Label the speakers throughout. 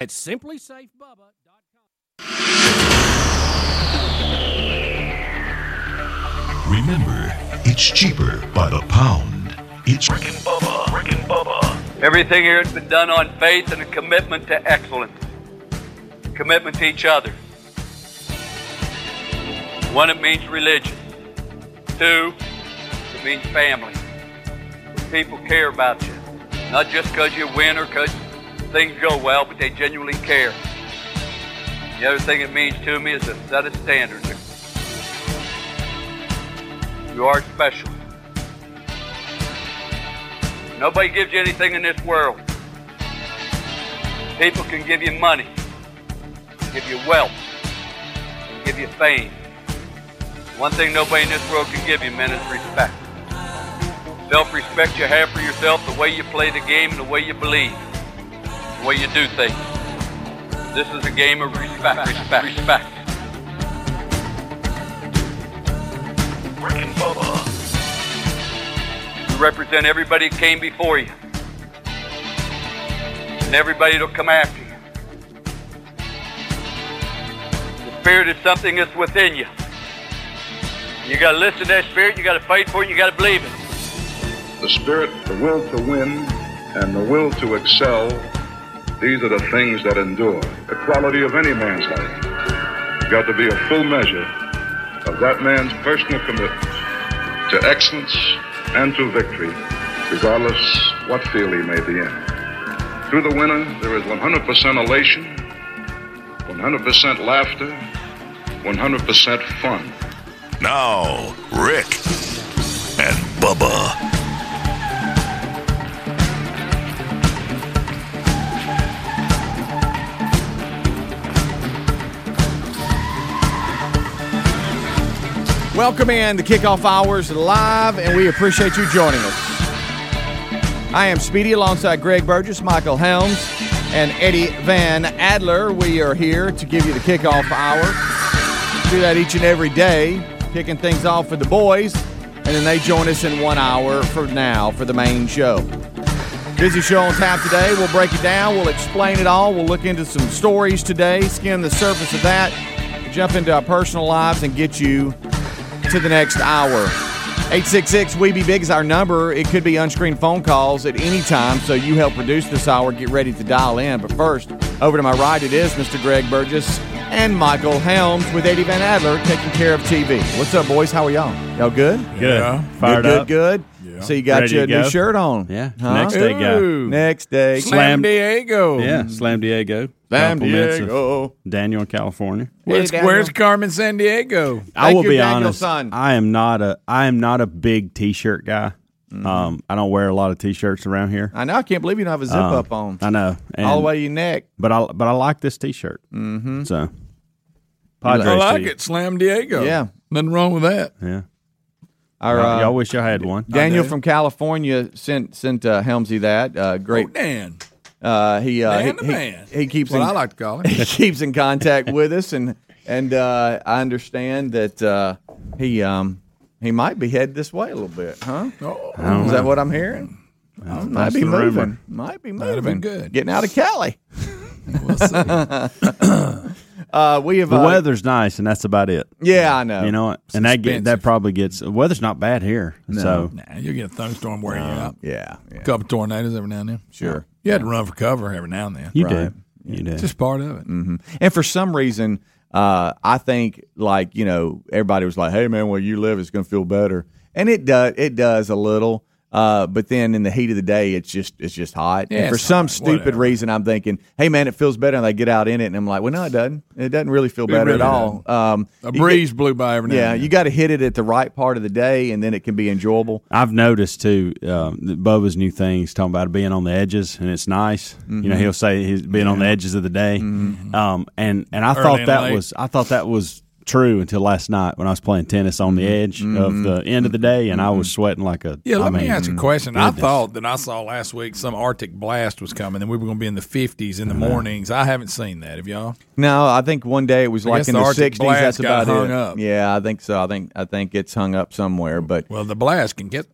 Speaker 1: at simplisafebubba.com.
Speaker 2: Remember, it's cheaper by the pound. It's
Speaker 3: Rick and Bubba. Rick and Bubba. Everything here has been done on faith and a commitment to excellence. Commitment to each other. One, it means religion. Two, it means family. People care about you. Not just because you win or because things go well, but they genuinely care. The other thing it means to me is a set of standards. You are special. Nobody gives you anything in this world. People can give you money, give you wealth, and give you fame. One thing nobody in this world can give you, man, is respect. Self-respect you have for yourself, the way you play the game, and the way you believe, way you do things. This is a game of respect, respect, respect. Rick and Bubba. You represent everybody that came before you. And everybody that'll come after you. The spirit is something that's within you. You gotta listen to that spirit, you gotta fight for it, you gotta believe it.
Speaker 4: The spirit, the will to win, and the will to excel, these are the things that endure. The quality of any man's life. Got to be a full measure of that man's personal commitment to excellence and to victory, regardless what field he may be in. To the winner, there is 100% elation, 100% laughter, 100% fun.
Speaker 2: now Rick and Bubba.
Speaker 1: Welcome in the Kickoff Hours Live, and we appreciate you joining us. I am Speedy alongside Greg Burgess, Michael Helms, and Eddie Van Adler. We are here to give you the kickoff hour. Do that each and every day, kicking things off for the boys, and then they join us in one hour from now for the main show. Busy show on tap today. We'll break it down. We'll explain it all. We'll look into some stories today, skim the surface of that, jump into our personal lives, and get you to the next hour. 866 We Be Big is our number. It could be unscreened phone calls at any time, so you help produce this hour. Get ready to dial in. But first, over to my right, it is Mr. Greg Burgess and Michael Helms with Eddie Van Adler taking care of TV. What's up, boys? How are y'all? Y'all good?
Speaker 5: Good. Fired
Speaker 1: good,
Speaker 5: up.
Speaker 1: good, good. So you got
Speaker 5: Ready
Speaker 1: your
Speaker 5: to
Speaker 1: new shirt on.
Speaker 5: Yeah.
Speaker 1: Huh?
Speaker 5: Next day guy.
Speaker 6: Ooh.
Speaker 1: Next day.
Speaker 6: Slam Diego.
Speaker 5: Yeah. Slam Diego.
Speaker 1: Slam
Speaker 5: Compliments of
Speaker 1: Diego.
Speaker 5: Daniel in California.
Speaker 6: Where's,
Speaker 1: Daniel.
Speaker 6: where's Carmen Sandiego?
Speaker 5: I will
Speaker 1: you,
Speaker 5: be
Speaker 1: Daniel,
Speaker 5: honest.
Speaker 1: son.
Speaker 5: I am not a I am not a big t-shirt guy.
Speaker 1: Mm-hmm.
Speaker 5: Um, I don't wear a lot of t-shirts around here.
Speaker 1: I know. I can't believe you don't have a zip
Speaker 5: Um,
Speaker 1: up on.
Speaker 5: I know. And-
Speaker 1: All the way to your neck.
Speaker 5: But I but I like this t-shirt. Mm-hmm. So. Padres
Speaker 6: I like
Speaker 5: tee.
Speaker 6: it. Slam Diego.
Speaker 1: Yeah.
Speaker 6: Nothing wrong with that.
Speaker 5: Yeah.
Speaker 1: Our,
Speaker 5: y'all,
Speaker 1: uh,
Speaker 5: y'all wish y'all had one.
Speaker 1: Daniel from California sent sent uh, Helmsy that. Uh, great.
Speaker 6: Oh, Dan.
Speaker 1: Uh, he, uh,
Speaker 6: Dan
Speaker 1: he,
Speaker 6: the
Speaker 1: he-
Speaker 6: man.
Speaker 1: he keeps
Speaker 6: That's what
Speaker 1: in,
Speaker 6: I like to call him.
Speaker 1: he keeps in contact with us, and and uh, I understand that uh, he um, he might be headed this way a little bit, huh?
Speaker 6: Oh,
Speaker 1: Is that what I'm hearing? might be
Speaker 5: the rumor.
Speaker 1: moving. Might be
Speaker 6: That'd
Speaker 1: moving.
Speaker 6: be good.
Speaker 1: Getting out of Cali.
Speaker 6: we'll see.
Speaker 1: Uh, we have
Speaker 5: The
Speaker 1: uh,
Speaker 5: weather's nice, and that's about it.
Speaker 1: Yeah, I know.
Speaker 5: You know what? And that get, that probably gets the weather's not bad here. So
Speaker 6: nah, you'll get a thunderstorm wearing you out.
Speaker 1: Yeah, yeah,
Speaker 6: A couple tornadoes every now and then.
Speaker 1: sure.
Speaker 6: You had to run for cover every now and then.
Speaker 5: you
Speaker 1: Right.
Speaker 5: do. You do.
Speaker 6: It's just part of it.
Speaker 1: And for some reason, uh, I think like you know everybody was like, "Hey man, where you live, it's going to feel better," and it does. It does a little. Uh, but then in the heat of the day, it's just it's just hot.
Speaker 6: Yeah,
Speaker 1: and for some
Speaker 6: hot,
Speaker 1: stupid
Speaker 6: whatever.
Speaker 1: reason, I'm thinking, "Hey man, it feels better," and I get out in it, and I'm like, "Well, no, it doesn't. It doesn't really feel better
Speaker 6: really
Speaker 1: at all." Um,
Speaker 6: A
Speaker 1: you get-
Speaker 6: breeze blew by every now
Speaker 1: yeah,
Speaker 6: and then.
Speaker 1: you got to hit it at the right part of the day, and then it can be enjoyable.
Speaker 5: I've noticed too um, that Bubba's new thing. He's talking about being on the edges, and it's nice. You know, he'll say he's being on the edges of the day, um, and and I
Speaker 6: Early
Speaker 5: thought
Speaker 6: and
Speaker 5: that
Speaker 6: late.
Speaker 5: was I thought that was true until last night when I was playing tennis on the mm-hmm. edge of mm-hmm. the end of the day, and I was mm-hmm. sweating like a
Speaker 6: Yeah, let
Speaker 5: I
Speaker 6: me ask you a question. I thought that I saw last week some Arctic blast was coming, and we were going to be in the 50s in the uh-huh. mornings. I haven't seen that. Have y'all?
Speaker 1: No, I think one day it was
Speaker 6: I
Speaker 1: like in
Speaker 6: the
Speaker 1: the '60s.
Speaker 6: That's
Speaker 1: That's
Speaker 6: got
Speaker 1: about
Speaker 6: hung
Speaker 1: it.
Speaker 6: up.
Speaker 1: Yeah, I think so. I think I think it's hung up somewhere, but
Speaker 6: Well, the blast can get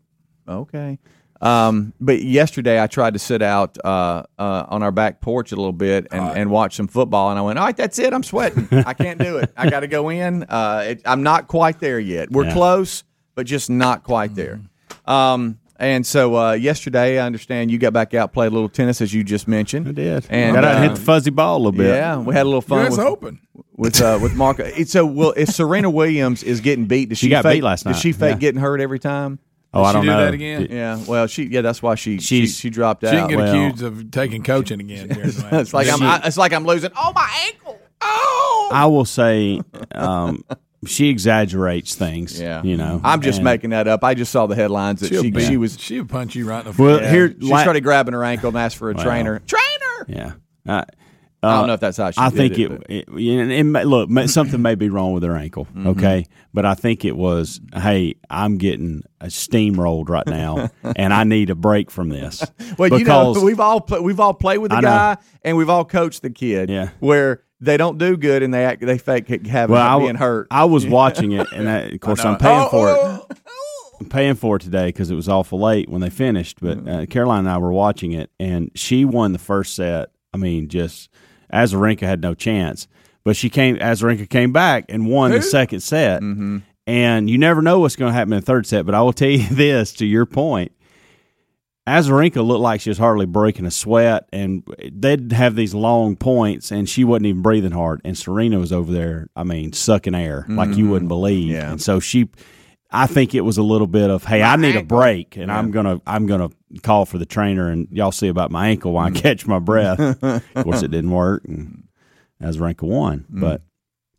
Speaker 1: Okay. Um, but yesterday I tried to sit out uh, uh, on our back porch a little bit and, and watch some football, and I went, "All right, that's it. I'm sweating. I can't do it. I got to go in. Uh, it, I'm not quite there yet. We're
Speaker 5: Yeah.
Speaker 1: close, but just not quite there." Um, and so uh, yesterday, I understand you got back out, played a little tennis as you just mentioned.
Speaker 5: I did.
Speaker 1: And
Speaker 5: got out and
Speaker 1: uh,
Speaker 5: hit the fuzzy ball a little bit.
Speaker 1: yeah, we had a little fun.
Speaker 6: You guys
Speaker 1: with,
Speaker 6: open.
Speaker 1: with uh, with Marco. So well, if Serena Williams is getting beat, does she,
Speaker 5: She got
Speaker 1: fake,
Speaker 5: beat last
Speaker 1: Does
Speaker 5: night,
Speaker 1: she fake
Speaker 5: yeah.
Speaker 1: getting hurt every time?
Speaker 5: Oh, I
Speaker 6: she
Speaker 5: don't
Speaker 6: do
Speaker 5: know.
Speaker 6: that again?
Speaker 1: Yeah. Well, she yeah, that's why she she,
Speaker 5: She's-
Speaker 1: she dropped
Speaker 6: She can
Speaker 1: out.
Speaker 6: get
Speaker 5: well-
Speaker 6: accused of taking coaching again. during
Speaker 1: it's like I'm I, it's like I'm losing. Oh my ankle. Oh.
Speaker 5: I will say, um, she exaggerates things.
Speaker 1: Yeah.
Speaker 5: you know.
Speaker 1: I'm just
Speaker 5: and-
Speaker 1: making that up. I just saw the headlines that
Speaker 6: She'll
Speaker 1: she
Speaker 6: beat-
Speaker 1: was.
Speaker 6: She'll punch you right in the
Speaker 5: Well,
Speaker 6: face.
Speaker 5: here
Speaker 1: She
Speaker 5: la-
Speaker 1: started grabbing her ankle and asked for a trainer. Trainer.
Speaker 5: Yeah. Uh,
Speaker 1: I don't know if that's how she.
Speaker 5: I
Speaker 1: did
Speaker 5: think
Speaker 1: it.
Speaker 5: it, it, it, it may- look something may be wrong with her ankle.
Speaker 1: Mm-hmm.
Speaker 5: Okay, but I think it was. Hey, I'm getting a steamrolled right now, and I need a break from this.
Speaker 1: Well, you
Speaker 5: because
Speaker 1: know, we've all we've all played with the
Speaker 5: I
Speaker 1: guy, and we've all coached the kid.
Speaker 5: Yeah.
Speaker 1: Where they don't do good and they act they fake having
Speaker 5: well, I,
Speaker 1: being hurt.
Speaker 5: I was watching it, and I, of course I'm paying for it. I'm paying for it today because it was awful late when they finished. But uh, Caroline and I were watching it, and she won the first set. I mean, just Azarenka had no chance, but she came. Azarenka came back and won the second set.
Speaker 1: Mm-hmm.
Speaker 5: And you never know what's going to happen in the third set. But I will tell you this: to your point, Azarenka looked like she was hardly breaking a sweat, and they'd have these long points, and she wasn't even breathing hard. And Serena was over there, I mean, sucking air like you wouldn't believe.
Speaker 1: Mm-hmm. Yeah.
Speaker 5: And so she, I think it was a little bit of, hey, I need a break, and I'm gonna, I'm gonna call for the trainer, and y'all see about my ankle while
Speaker 1: Mm.
Speaker 5: I catch my breath. of course, it didn't work, and Azarenka won.
Speaker 1: Mm.
Speaker 5: But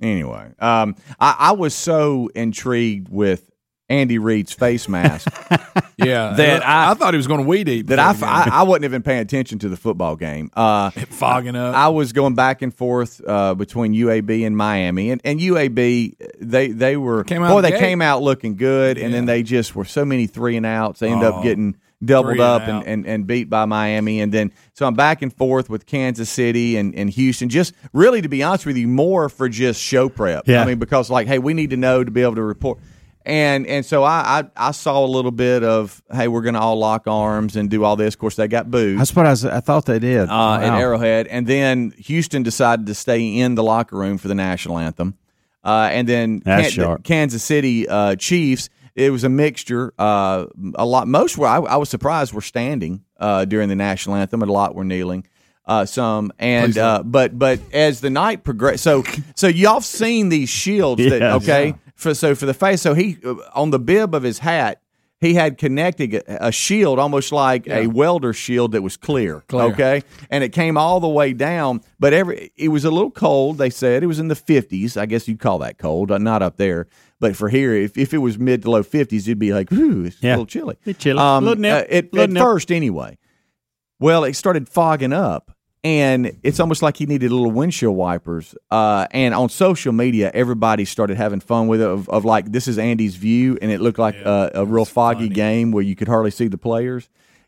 Speaker 1: Anyway, um, I, I was so intrigued with Andy Reid's face mask
Speaker 6: Yeah,
Speaker 1: That I-
Speaker 6: I, thought he was going to weed eat
Speaker 1: that I, I,
Speaker 6: the
Speaker 1: I wasn't even paying attention to the football game. Uh,
Speaker 6: fogging up.
Speaker 1: I was going back and forth uh, between UAB and Miami, and, and UAB they they were
Speaker 6: Came out
Speaker 1: boy
Speaker 6: the
Speaker 1: they
Speaker 6: gate.
Speaker 1: came out looking good, and then they just were so many three and outs. They end
Speaker 6: Oh,
Speaker 1: up getting doubled
Speaker 6: and
Speaker 1: up and,
Speaker 6: out.
Speaker 1: and, and beat by Miami, and then so I'm back and forth with Kansas City and, and Houston. Just really, to be honest with you, more for just show prep.
Speaker 5: Yeah.
Speaker 1: I mean because like hey, we need to know to be able to report. And and so I, I I saw a little bit of hey we're going to all lock arms and do all this. Of course they got booed
Speaker 5: that's what I, was, I thought they did.
Speaker 1: uh, at
Speaker 5: Wow.
Speaker 1: Arrowhead, and then Houston decided to stay in the locker room for the national anthem, uh, and then
Speaker 5: That's
Speaker 1: Kan-
Speaker 5: sharp.
Speaker 1: Kansas City uh, Chiefs. It was a mixture. Uh, a lot, most were. I, I was surprised were standing uh, during the national anthem, and a lot were kneeling. Uh, some and uh, but but as the night progressed, so so y'all seen these shields that
Speaker 5: Yes.
Speaker 1: okay for so for the face. So he uh, on the bib of his hat. He had connected a, a shield, almost like a welder shield that was clear.
Speaker 6: Clear.
Speaker 1: Okay, and it came all the way down. But every it was a little cold. They said it was in the fifties. I guess you'd call that cold, uh, not up there. But for here, if, if it was mid to low fifties, it'd be like, ooh, it's a
Speaker 5: Yeah.
Speaker 1: little chilly.
Speaker 5: Bit chilly.
Speaker 1: Um,
Speaker 5: Little nip.
Speaker 1: uh, it,
Speaker 5: Little
Speaker 1: at
Speaker 5: nip.
Speaker 1: first, anyway. Well, it started fogging up, and it's almost like he needed little windshield wipers. Uh, and on social media, everybody started having fun with it of, of like this is Andy's view, and it looked like a, a real foggy game where you could hardly see the players.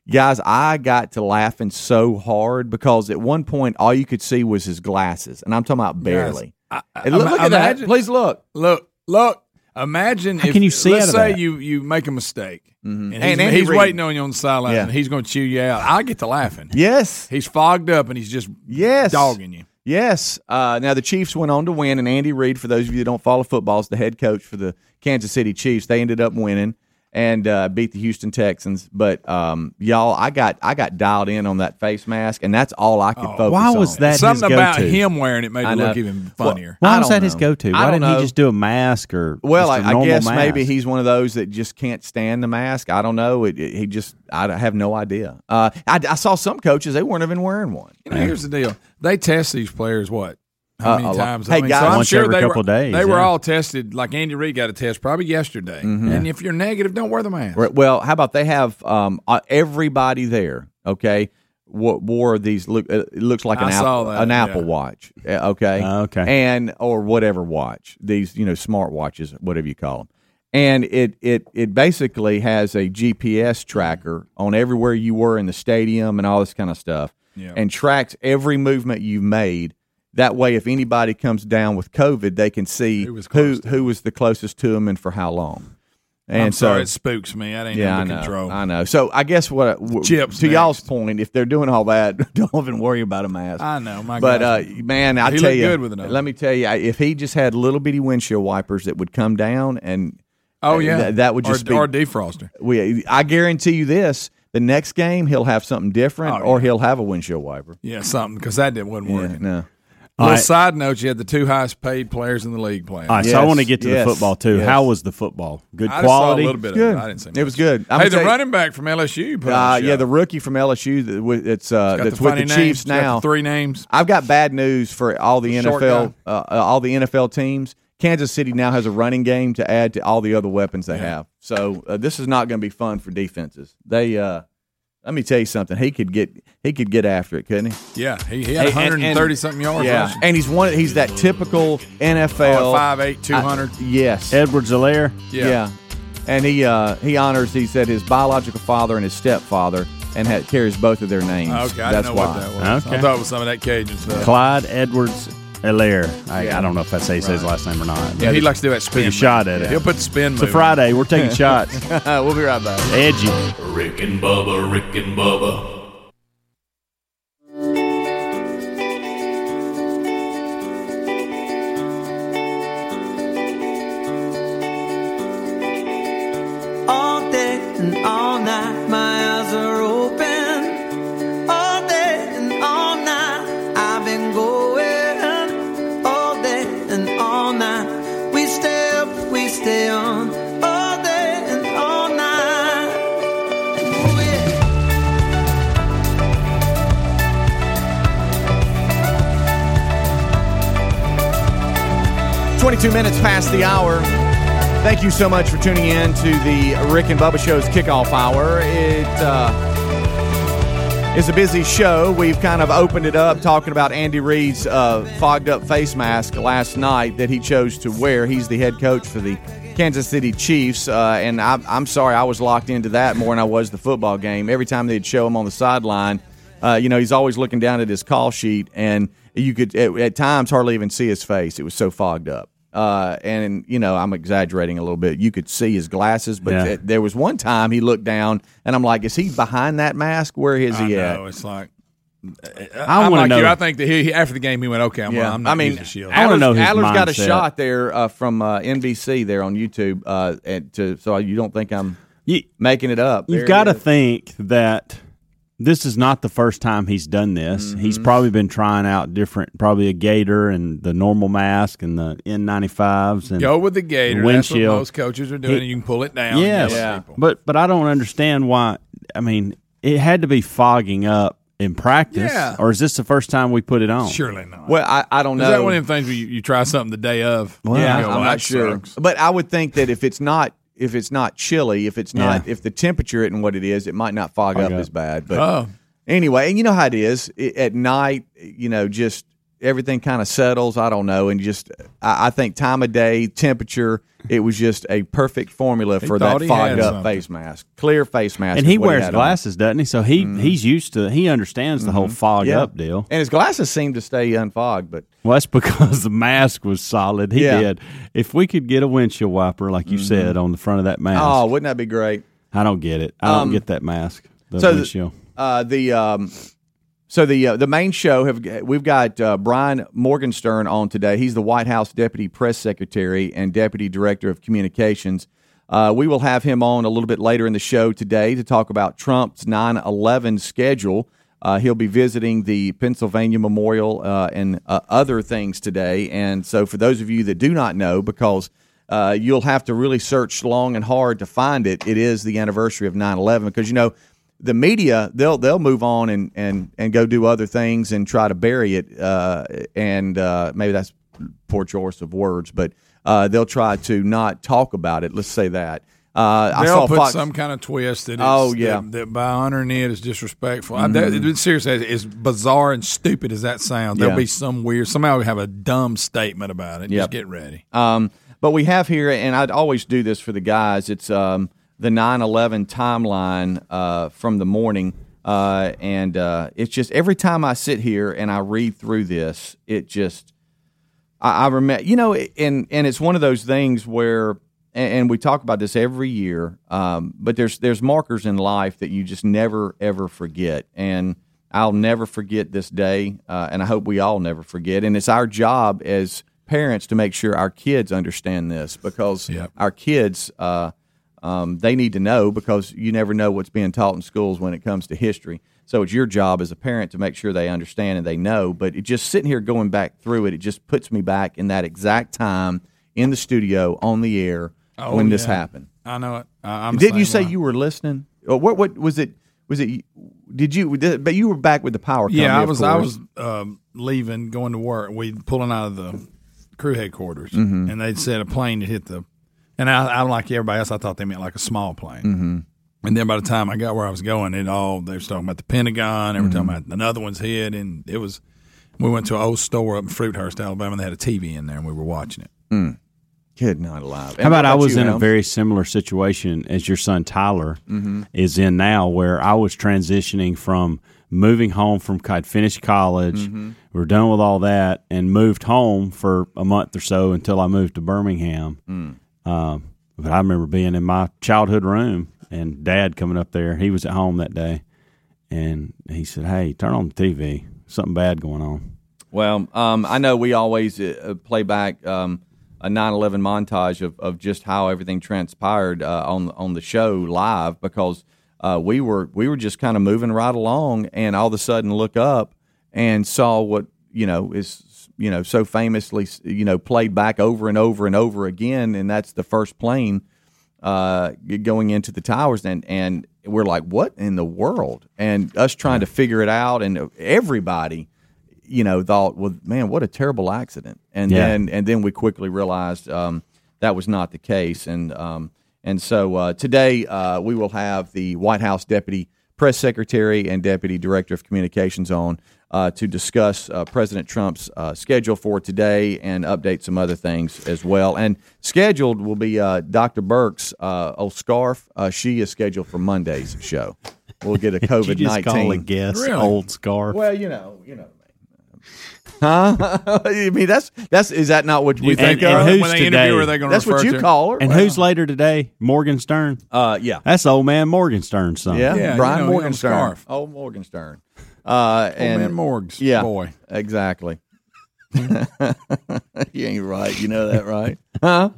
Speaker 1: Guys, I got to laughing so hard because at one point all you could see was his glasses, and I'm talking about barely.
Speaker 6: I-
Speaker 1: And look,
Speaker 6: ima-
Speaker 1: look at that! Please look.
Speaker 6: Look, look. Imagine
Speaker 5: How
Speaker 6: if,
Speaker 5: can you see
Speaker 6: let's
Speaker 5: out of
Speaker 6: say
Speaker 5: that?
Speaker 6: you you make a mistake and he's,
Speaker 1: And Andy
Speaker 6: he's
Speaker 1: Reid-
Speaker 6: waiting on you on the sideline
Speaker 1: Yeah.
Speaker 6: and he's going to chew you out. I get to laughing.
Speaker 1: Yes,
Speaker 6: He's fogged up and he's just
Speaker 1: yes,
Speaker 6: dogging you.
Speaker 1: Yes. Uh, now the Chiefs went on to win, and Andy Reid, for those of you that don't follow football, is the head coach for the Kansas City Chiefs. They ended up winning and uh, beat the Houston Texans. But um, y'all, I got I got dialed in on that face mask, and that's all I could focus on.
Speaker 5: Why was
Speaker 1: on.
Speaker 5: that his
Speaker 6: Something about
Speaker 5: go-to?
Speaker 6: him wearing it made it look
Speaker 1: know.
Speaker 6: even
Speaker 1: Well,
Speaker 6: funnier.
Speaker 5: Why was
Speaker 1: don't
Speaker 5: that his go-to? Why didn't
Speaker 1: know.
Speaker 5: he just do a mask or
Speaker 1: Well,
Speaker 5: just a
Speaker 1: I, I
Speaker 5: normal
Speaker 1: guess
Speaker 5: mask?
Speaker 1: maybe he's one of those that just can't stand the mask. I don't know. It, it- he just I have no idea. Uh, I, I saw some coaches they weren't even wearing one.
Speaker 6: You know, here's the deal: they test these players what? How
Speaker 1: Uh,
Speaker 6: many
Speaker 1: a lot.
Speaker 6: times?
Speaker 1: Hey, guys-
Speaker 6: so I'm sure they
Speaker 5: couple
Speaker 6: were,
Speaker 5: days,
Speaker 6: They were all tested. Like Andy Reid got a test probably yesterday.
Speaker 1: Mm-hmm.
Speaker 6: And if you're negative, don't wear the mask.
Speaker 1: Right, Well, how about they have um, uh, everybody there? Okay, what wore these? Look, uh, it looks like an
Speaker 6: I
Speaker 1: Apple,
Speaker 6: that,
Speaker 1: an Apple
Speaker 6: yeah.
Speaker 1: Watch. uh, Okay,
Speaker 5: Oh, okay.
Speaker 1: and or whatever watch these you know smart watches, whatever you call them. And it it it basically has a GPS tracker on everywhere you were in the stadium and all this kind of stuff,
Speaker 6: Yeah.
Speaker 1: and tracks every movement you've made. That way, if anybody comes down with COVID, they can see
Speaker 6: Who was
Speaker 1: who who was the closest to them and for how long. And
Speaker 6: I'm sorry, it spooks me. That ain't
Speaker 1: yeah, I know.
Speaker 6: control.
Speaker 1: I know. So I guess what
Speaker 6: Chips
Speaker 1: to y'all's point, if they're doing all that, don't even worry about a mask.
Speaker 6: I know, my
Speaker 1: but uh, man, I
Speaker 6: He
Speaker 1: tell you,
Speaker 6: good with another.
Speaker 1: let me tell you, if he just had little bitty windshield wipers that would come down and
Speaker 6: oh
Speaker 1: uh,
Speaker 6: yeah,
Speaker 1: th- that would just
Speaker 6: or,
Speaker 1: be
Speaker 6: or defroster.
Speaker 1: we. I guarantee you this: the next game he'll have something different,
Speaker 6: Oh,
Speaker 1: or he'll have a windshield wiper.
Speaker 6: Yeah, something because that didn't wasn't
Speaker 1: Yeah, no.
Speaker 6: Little
Speaker 5: right.
Speaker 6: side note: you had the two highest paid players in the league playing.
Speaker 5: All right, so I want to get to
Speaker 1: yes,
Speaker 5: the football too.
Speaker 1: yes.
Speaker 5: How was the football? Good
Speaker 6: I just
Speaker 5: quality.
Speaker 6: saw a little bit
Speaker 1: Good.
Speaker 6: of it. I didn't see
Speaker 1: It was good. I'm
Speaker 6: hey, the running back from LSU. Put
Speaker 1: Uh,
Speaker 6: a
Speaker 1: yeah, the rookie from LSU. that wi- It's uh, that's
Speaker 6: the
Speaker 1: with the
Speaker 6: names.
Speaker 1: Chiefs
Speaker 6: Got the
Speaker 1: now.
Speaker 6: three names.
Speaker 1: I've got bad news for all the
Speaker 6: Short
Speaker 1: NFL, uh, uh, all the NFL teams. Kansas City now has a running game to add to all the other weapons they have. So uh, this is not going to be fun for defenses. They, uh, let me tell you something. He could get he could get after it, couldn't he?
Speaker 6: Yeah, he, he had
Speaker 1: And- and-
Speaker 6: 130 something yards.
Speaker 1: Yeah,
Speaker 6: rushing.
Speaker 1: and he's one. He's that typical NFL
Speaker 6: Oh, 5'8", 200.
Speaker 1: Yes,
Speaker 5: Edwards Helaire.
Speaker 6: Yeah. yeah.
Speaker 1: And he uh, he honors. He said his biological father and his stepfather, and had, carries both of their names.
Speaker 6: Okay, I
Speaker 1: That's
Speaker 6: didn't know
Speaker 1: why.
Speaker 6: what that was.
Speaker 5: Okay.
Speaker 6: I thought it was some of that Cajun stuff.
Speaker 5: Clyde Edwards Helaire. I,
Speaker 1: Yeah.
Speaker 5: I don't know if that's how you say his last name or not.
Speaker 6: Yeah, he likes to do that spin.
Speaker 5: Take a shot at
Speaker 6: move.
Speaker 5: it.
Speaker 6: He'll put the spin.
Speaker 5: It's a. Friday. We're taking shots.
Speaker 1: we'll be right back.
Speaker 5: Edgy.
Speaker 2: Rick and Bubba, Rick and Bubba.
Speaker 7: all day and all
Speaker 1: 22 minutes past the hour. Thank you so much for tuning in to the Rick and Bubba Show's kickoff hour. It uh, is a busy show. We've kind of opened it up talking about Andy Reid's uh, fogged up face mask last night that he chose to wear. He's the head coach for the Kansas City Chiefs, uh, and I, I'm sorry I was locked into that more than I was the football game. Every time they'd show him on the sideline, uh, you know, he's always looking down at his call sheet, and you could at, at times hardly even see his face. It was so fogged up. Uh, and you know, I'm exaggerating a little bit. You could see his glasses, but
Speaker 5: Yeah.
Speaker 1: th- there was one time he looked down, and I'm like, "Is he behind that mask? Where is
Speaker 6: I
Speaker 1: he
Speaker 6: know.
Speaker 1: at?"
Speaker 6: It's like.
Speaker 5: I
Speaker 6: I'm
Speaker 5: wanna
Speaker 6: like
Speaker 5: know-
Speaker 6: you. I think that he, he after the game he went okay. I'm,
Speaker 1: Yeah,
Speaker 6: I'm not
Speaker 1: I mean,
Speaker 6: using the shield.
Speaker 5: I wanna
Speaker 1: Adler's,
Speaker 5: know his
Speaker 1: Adler's got a
Speaker 5: mindset.
Speaker 1: shot there uh, from uh, NBC there on YouTube, uh, and to, so you don't think I'm
Speaker 5: You,
Speaker 1: making it up. There
Speaker 5: you've
Speaker 1: it
Speaker 5: got to
Speaker 1: is.
Speaker 5: think that this is not the first time he's done this.
Speaker 1: Mm-hmm.
Speaker 5: He's probably been trying out different, probably a gator and the normal mask and the N95s and
Speaker 6: Go with the gator. That's what most coaches are doing.
Speaker 5: He-
Speaker 6: and you can pull it down.
Speaker 5: Yes,
Speaker 6: Yell at people.
Speaker 5: but but I don't understand why. I mean, it had to be fogging up in practice,
Speaker 6: Yeah.
Speaker 5: or is this the first time we put it on?
Speaker 6: surely not.
Speaker 1: Well, I, I don't know.
Speaker 6: Is that one of them things where you, you try something the day of?
Speaker 1: yeah,
Speaker 6: You go,
Speaker 1: I'm
Speaker 6: well,
Speaker 1: not sure,
Speaker 6: sucks.
Speaker 1: but I would think that if it's not if it's not chilly, if it's not
Speaker 5: Yeah.
Speaker 1: if the temperature isn't what it is, it might not fog,
Speaker 5: Fog
Speaker 1: up,
Speaker 5: up.
Speaker 1: as bad. But
Speaker 6: Oh,
Speaker 1: anyway, and you know how it is I at night. You know, just everything kind of settles. I don't know, and just I, I think time of day, temperature. It was just a perfect formula for that fogged up
Speaker 6: something.
Speaker 1: face mask, clear face mask.
Speaker 5: and he
Speaker 1: what
Speaker 5: wears
Speaker 1: had on.
Speaker 5: glasses, doesn't he? So he he's used to. He understands the whole fog
Speaker 1: Mm-hmm. Yeah.
Speaker 5: up deal.
Speaker 1: and his glasses seem to stay unfogged. But
Speaker 5: Well, that's because the mask was solid. He
Speaker 1: Yeah.
Speaker 5: did. If we could get a windshield wiper, like you said, on the front of that mask,
Speaker 1: oh, wouldn't that be great?
Speaker 5: I don't get it. I don't
Speaker 1: Um,
Speaker 5: get that mask. The
Speaker 1: so the- uh, the um, so the uh, the main show have we've got uh, Brian Morgenstern on today. He's the White House Deputy Press Secretary and Deputy Director of Communications. Uh, we will have him on a little bit later in the show today to talk about Trump's 9/11 schedule. Uh, he'll be visiting the Pennsylvania Memorial uh, and uh, other things today. And so, for those of you that do not know, because you'll have to really search long and hard to find it. It is the anniversary of 9/11 because you know the media they'll they'll move on and and and go do other things and try to bury it. Uh, and uh, maybe that's poor choice of words, but uh, they'll try to not talk about it. Let's say that. Uh, I
Speaker 6: they'll
Speaker 1: saw
Speaker 6: put
Speaker 1: Fox.
Speaker 6: some kind of twist that
Speaker 1: Oh, yeah. Mm-hmm.
Speaker 6: that, that by honoring it is disrespectful. I, that, it- seriously, as, bizarre and stupid as that sounds, there'll
Speaker 1: Yeah.
Speaker 6: be some weird. Somehow we have a dumb statement about it.
Speaker 1: Yep.
Speaker 6: Just get ready.
Speaker 1: Um, but we have here, and I'd always do this for the guys. It's um, the 9/11 timeline uh, from the morning, uh, and uh, it's just every time I sit here and I read through this, it just I, I remember, you know, and and it's one of those things where, and, and we talk about this every year. Um, but there's there's markers in life that you just never ever forget, and I'll never forget this day, uh, and I hope we all never forget. And it's our job as parents to make sure our kids understand this because
Speaker 6: Yep.
Speaker 1: our kids. Uh, um, they need to know because you never know what's being taught in schools when it comes to history. So it's your job as a parent to make sure they understand and they know. But it just sitting here going back through it, it just puts me back in that exact time in the studio on the air
Speaker 6: Oh,
Speaker 1: when this happened.
Speaker 6: I know it. I'm
Speaker 1: Didn't you say you were listening? Or what? What was it? Was it? Did you? Did, but you were back with the power company.
Speaker 6: Yeah, I was. I was um, leaving, going to work. We pulling out of the crew headquarters,
Speaker 1: Mm-hmm.
Speaker 6: and they'd said a plane had hit the. And I, I, like everybody else, I thought they meant like a small plane. Mm-hmm. And then by the time I got where I was going, it all they were talking about the Pentagon. They were
Speaker 1: Mm-hmm.
Speaker 6: talking about another one's hit, and it was. We went to an old store up in Fruithurst, Alabama. and They had a TV in there, and we were watching it.
Speaker 1: kid not alive. And
Speaker 5: How about
Speaker 1: what
Speaker 5: I was
Speaker 1: you,
Speaker 5: in a very similar situation as your son Tyler is in now, where I was transitioning from moving home from I'd finished college, we are done with all that, and moved home for a month or so until I moved to Birmingham. Um, but I remember being in my childhood room and Dad coming up there. He was at home that day, and he said, "Hey, turn on the TV. Something bad going on."
Speaker 1: Well, um, I know we always uh, play back um, a 9/11 montage of, of just how everything transpired uh, on on the show live because uh, we were we were just kind of moving right along, and all of a sudden look up and saw what you know is you know so famously you know played back over and over and over again, and that's the first plane uh, going into the towers, and and we're like, what in the world? And us trying to figure it out, and everybody you know, thought, well, man, what a terrible accident. And
Speaker 5: Yeah.
Speaker 1: then and then we quickly realized um, that was not the case. And um, and so uh, today uh, we will have the White House Deputy Press Secretary and Deputy Director of Communications on uh, to discuss uh, President Trump's uh, schedule for today and update some other things as well. And scheduled will be uh, Dr. Birx uh, old scarf. Uh, she is scheduled for Monday's show. We'll get a COVID
Speaker 5: you call a
Speaker 1: nineteen.
Speaker 5: guest
Speaker 6: Really?
Speaker 5: old scarf?
Speaker 1: Well, you know, you know. Huh? I mean, that's that's is that not what we
Speaker 6: You
Speaker 1: think
Speaker 6: think
Speaker 5: and
Speaker 1: of?
Speaker 5: who's
Speaker 6: when they
Speaker 5: today?
Speaker 6: interview her, they're going to
Speaker 1: That's what you call her.
Speaker 5: and who's later today? Morgenstern.
Speaker 1: Uh, yeah,
Speaker 5: That's old man Morgenstern's son.
Speaker 1: yeah,
Speaker 6: Yeah,
Speaker 1: Brian
Speaker 6: you know,
Speaker 1: Morgenstern.
Speaker 6: young scarf.
Speaker 1: Oh, Morgenstern. Uh, and
Speaker 6: man Morg's
Speaker 1: yeah,
Speaker 6: boy.
Speaker 1: exactly. you ain't right. You know that, right? Huh?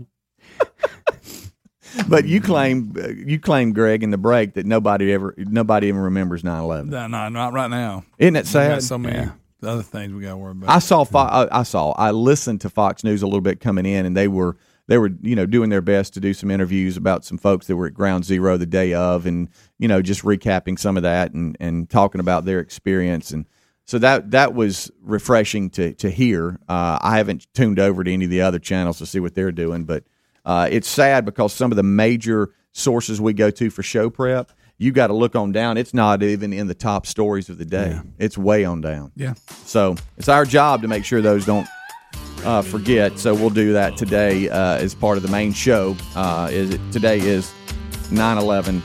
Speaker 1: but you claim uh, you claim Greg in the break that nobody ever nobody even remembers 9-11.
Speaker 6: No, no, not right now.
Speaker 1: Isn't it
Speaker 6: We
Speaker 1: sad?
Speaker 6: got so many other things we got to worry about.
Speaker 1: I saw Fo- I I saw I listened to Fox News a little bit coming in, and they were they were you know doing their best to do some interviews about some folks that were at Ground Zero the day of, and you know just recapping some of that and and talking about their experience, and so that that was refreshing to to hear. Uh, I haven't tuned over to any of the other channels to see what they're doing, but uh, it's sad because some of the major sources we go to for show prep. You got to look on down. It's not even in the top stories of the day. It's way on down.
Speaker 6: yeah.
Speaker 1: So it's our job to make sure those don't uh, forget. So we'll do that today uh, as part of the main show. Uh, is it, today is 9-11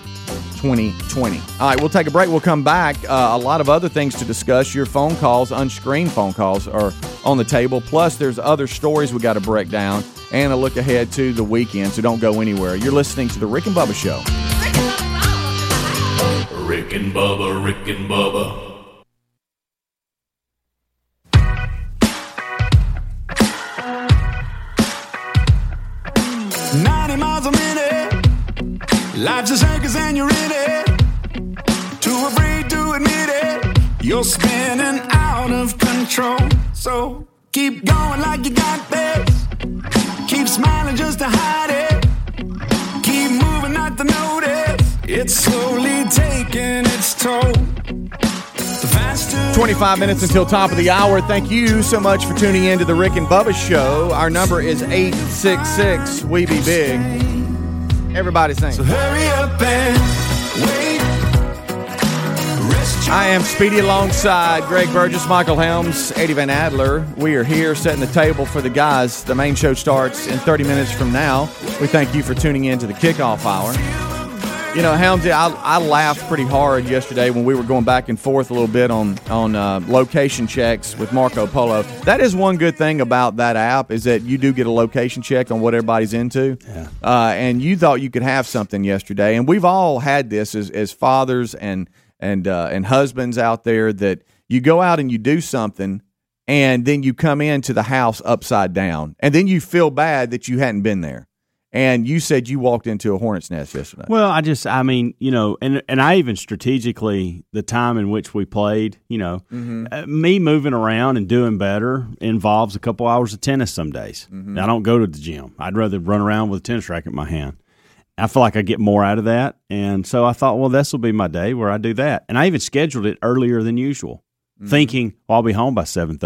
Speaker 1: 2020. All right, we'll take a break. We'll come back. Uh, a lot of other things to discuss. Your phone calls, unscreened phone calls, are on the table. Plus, there's other stories we got to break down and a look ahead to the weekend. So don't go anywhere. You're listening to the Rick and Bubba Show.
Speaker 2: Rick and Bubba, Rick and Bubba.
Speaker 7: Ninety Life's a circus and you're in it. Too afraid to admit it. You're spinning out of control. So keep going like you got this. Keep smiling just to hide it. Keep moving not to notice. It's slowly taking its toll. The faster
Speaker 1: 25 minutes until top of the hour. Thank you so much for tuning in to the Rick and Bubba Show. Our number is 866 We Be Big. Everybody sing.
Speaker 7: So hurry up and wait.
Speaker 1: I am Speedy alongside Greg Burgess, Michael Helms, Eddie Van Adler. We are here setting the table for the guys. The main show starts in 30 minutes from now. We thank you for tuning in to the kickoff hour. You know, Helmsy, I, I laughed pretty hard yesterday when we were going back and forth a little bit on on uh, location checks with Marco Polo. That is one good thing about that app is that you do get a location check on what everybody's into. Yeah. Uh, and you thought you could have something yesterday, and we've all had this as, as fathers and and uh, and husbands out there that you go out and you do something, and then you come into the house upside down, and then you feel bad that you hadn't been there. And you said you walked into a hornet's nest yesterday.
Speaker 5: Well, I just, I mean, you know, and and I even strategically the time in which we played, you know,
Speaker 1: Mm-hmm.
Speaker 5: uh, me moving around and doing better involves a couple hours of tennis some days.
Speaker 1: Mm-hmm.
Speaker 5: I don't go to the gym. I'd rather run around with a tennis racket in my hand. I feel like I get more out of that, and so I thought, well, this will be my day where I do that. And I even scheduled it earlier than usual,
Speaker 1: Mm-hmm.
Speaker 5: thinking well, I'll be home by 7.30,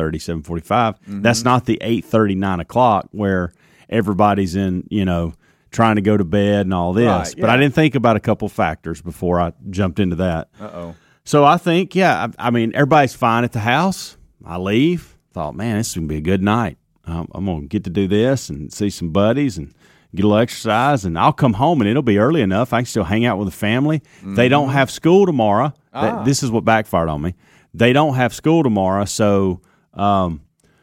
Speaker 5: 7.45. That's not the 8.30, 9 o'clock where everybody's in, you know, trying to go to bed and all this.
Speaker 1: Right,
Speaker 5: But I didn't think about a couple factors before I jumped into that.
Speaker 1: Uh oh.
Speaker 5: So I think, yeah, I, I mean, everybody's fine at the house. I leave. Thought, man, this is gonna be a good night. Um, I'm gonna get to do this and see some buddies and get a little exercise, and I'll come home and it'll be early enough. I can still hang out with the family. They don't have school tomorrow. That- this is what backfired on me. They don't have school tomorrow, so um,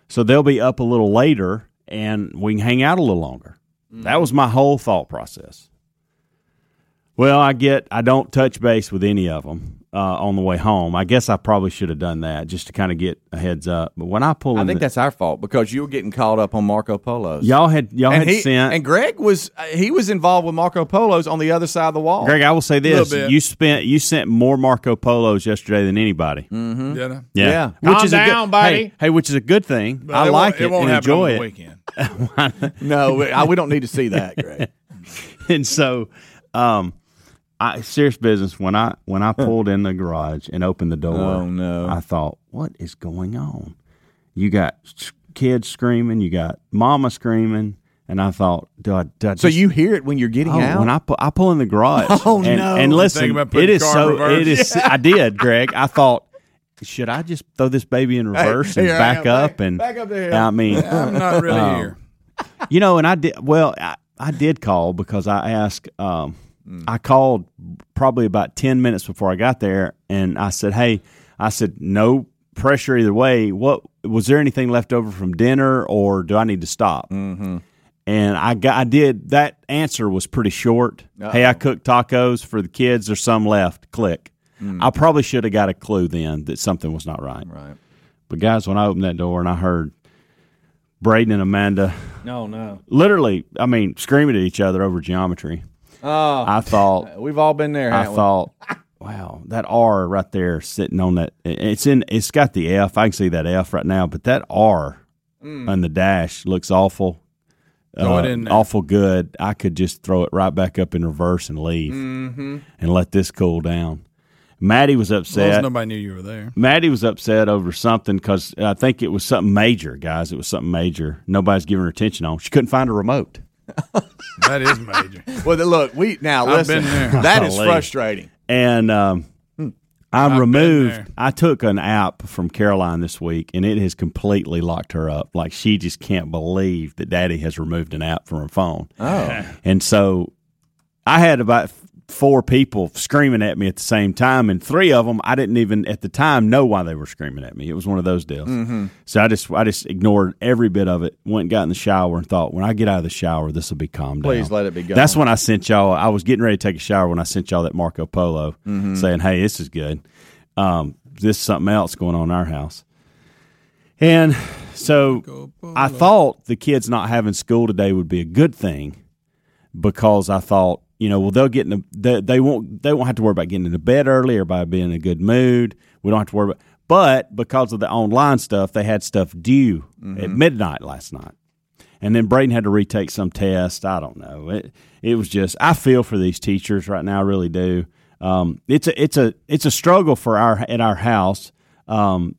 Speaker 5: so they'll be up a little later, and we can hang out a little longer. That was my whole thought process. Well, I get I don't touch base with any of them uh, on the way home. I guess I probably should have done that just to kind of get a heads up. But when I pull,
Speaker 1: I
Speaker 5: in
Speaker 1: think
Speaker 5: the-
Speaker 1: that's our fault because you were getting caught up on Marco Polos.
Speaker 5: y'all had y'all
Speaker 1: and
Speaker 5: had
Speaker 1: he,
Speaker 5: sent.
Speaker 1: and Greg was uh, he was involved with Marco Polos on the other side of the wall.
Speaker 5: Greg, I will say this: you spent you sent more Marco Polos yesterday than anybody.
Speaker 1: Mm.
Speaker 6: Did I?
Speaker 5: Yeah,
Speaker 1: Yeah.
Speaker 5: which
Speaker 8: Calm
Speaker 5: is a good,
Speaker 8: buddy.
Speaker 5: Hey, hey, which is a good thing.
Speaker 6: But
Speaker 5: I like it,
Speaker 6: it won't
Speaker 5: and enjoy
Speaker 6: on
Speaker 5: it.
Speaker 6: the weekend.
Speaker 1: No, we, I, we don't need to see that, Greg.
Speaker 5: and so um I serious business when I when I pulled in the garage and opened the door
Speaker 1: Oh, no.
Speaker 5: I thought what is going on you got kids screaming you got mama screaming and I thought do I, do I
Speaker 1: so
Speaker 5: just-
Speaker 1: you hear it when you're getting
Speaker 5: Oh,
Speaker 1: out.
Speaker 5: when I pull, I pull in the garage.
Speaker 1: Oh,
Speaker 5: and,
Speaker 1: no.
Speaker 5: And listen,
Speaker 6: Thinking about putting
Speaker 5: it is so.
Speaker 6: reverse?
Speaker 5: It is. I did, Greg. I thought, should I just throw this baby in reverse and back
Speaker 1: am.
Speaker 5: up
Speaker 1: Back-
Speaker 5: and
Speaker 1: back up there.
Speaker 5: I mean,
Speaker 6: I'm not really
Speaker 5: Um,
Speaker 6: here.
Speaker 5: you know, and I did well. I, I did call because I asked. Um, I called probably about ten minutes before I got there, and I said, "Hey, I said no pressure either way. What was there anything left over from dinner, or do I need to stop?" Mm-hmm. And I got, I did. That answer was pretty short. Hey, I cooked tacos for the kids. There's some left. Click. I probably should have got a clue then that something was not right.
Speaker 1: right.
Speaker 5: But guys, when I opened that door and I heard Braden and Amanda
Speaker 1: No, no.
Speaker 5: literally, I mean, screaming at each other over geometry.
Speaker 1: Oh,
Speaker 5: I thought,
Speaker 1: we've all been there.
Speaker 5: I
Speaker 1: haven't we?
Speaker 5: thought, wow, that R right there sitting on that. It's in. It's got the F. I can see that F right now, but that R on the dash looks awful.
Speaker 6: Throw it
Speaker 5: uh,
Speaker 6: in there.
Speaker 5: awful good. I could just throw it right back up in reverse and leave,
Speaker 1: Mm-hmm.
Speaker 5: and let this cool down. Maddie was
Speaker 6: As long as
Speaker 5: upset.
Speaker 6: nobody knew you were there.
Speaker 5: Maddie was upset over something because I think it was something major, guys. It was something major. Nobody's giving her attention on. She couldn't find a remote.
Speaker 6: That is major.
Speaker 1: Well, look, we now
Speaker 6: I've
Speaker 1: listen.
Speaker 6: been there.
Speaker 1: That is
Speaker 5: Golly.
Speaker 1: frustrating.
Speaker 5: And um, I
Speaker 6: been
Speaker 5: removed. I took an app from Caroline this week, and it has completely locked her up. Like she just can't believe that Daddy has removed an app from her phone.
Speaker 1: Oh,
Speaker 5: And so I had about f- four people screaming at me at the same time, and three of them I didn't even at the time know why they were screaming at me. It was one of those deals.
Speaker 1: Mm-hmm.
Speaker 5: So I just I just ignored every bit of it. Went and got in the shower and thought, when I get out of the shower, this will be calmed down.
Speaker 1: Please let it be gone.
Speaker 5: That's when I sent y'all. I was getting ready to take a shower when I sent y'all that Marco Polo,
Speaker 1: Mm-hmm.
Speaker 5: saying, "Hey, this is good. Um, this is something else going on in our house." And so I thought the kids not having school today would be a good thing because I thought, you know, well they'll get in the, they, they won't they won't have to worry about getting into bed early or by being in a good mood. We don't have to worry about but because of the online stuff, they had stuff due at midnight last night. And then Braden had to retake some test. I don't know. It it was just I feel for these teachers right now. I really do. Um, it's a it's a it's a struggle for our at our house um,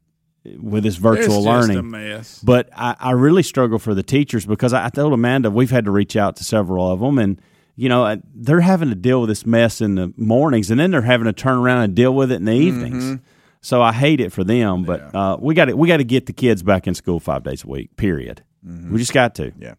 Speaker 5: with this virtual
Speaker 6: it's
Speaker 5: learning.
Speaker 6: a mess.
Speaker 5: But I, I really struggle for the teachers because I, I told Amanda we've had to reach out to several of them, and you know uh, they're having to deal with this mess in the mornings, and then they're having to turn around and deal with it in the evenings. So I hate it for them, but uh, we got to we got to get the kids back in school five days a week. Period. We just got to.
Speaker 1: Yeah.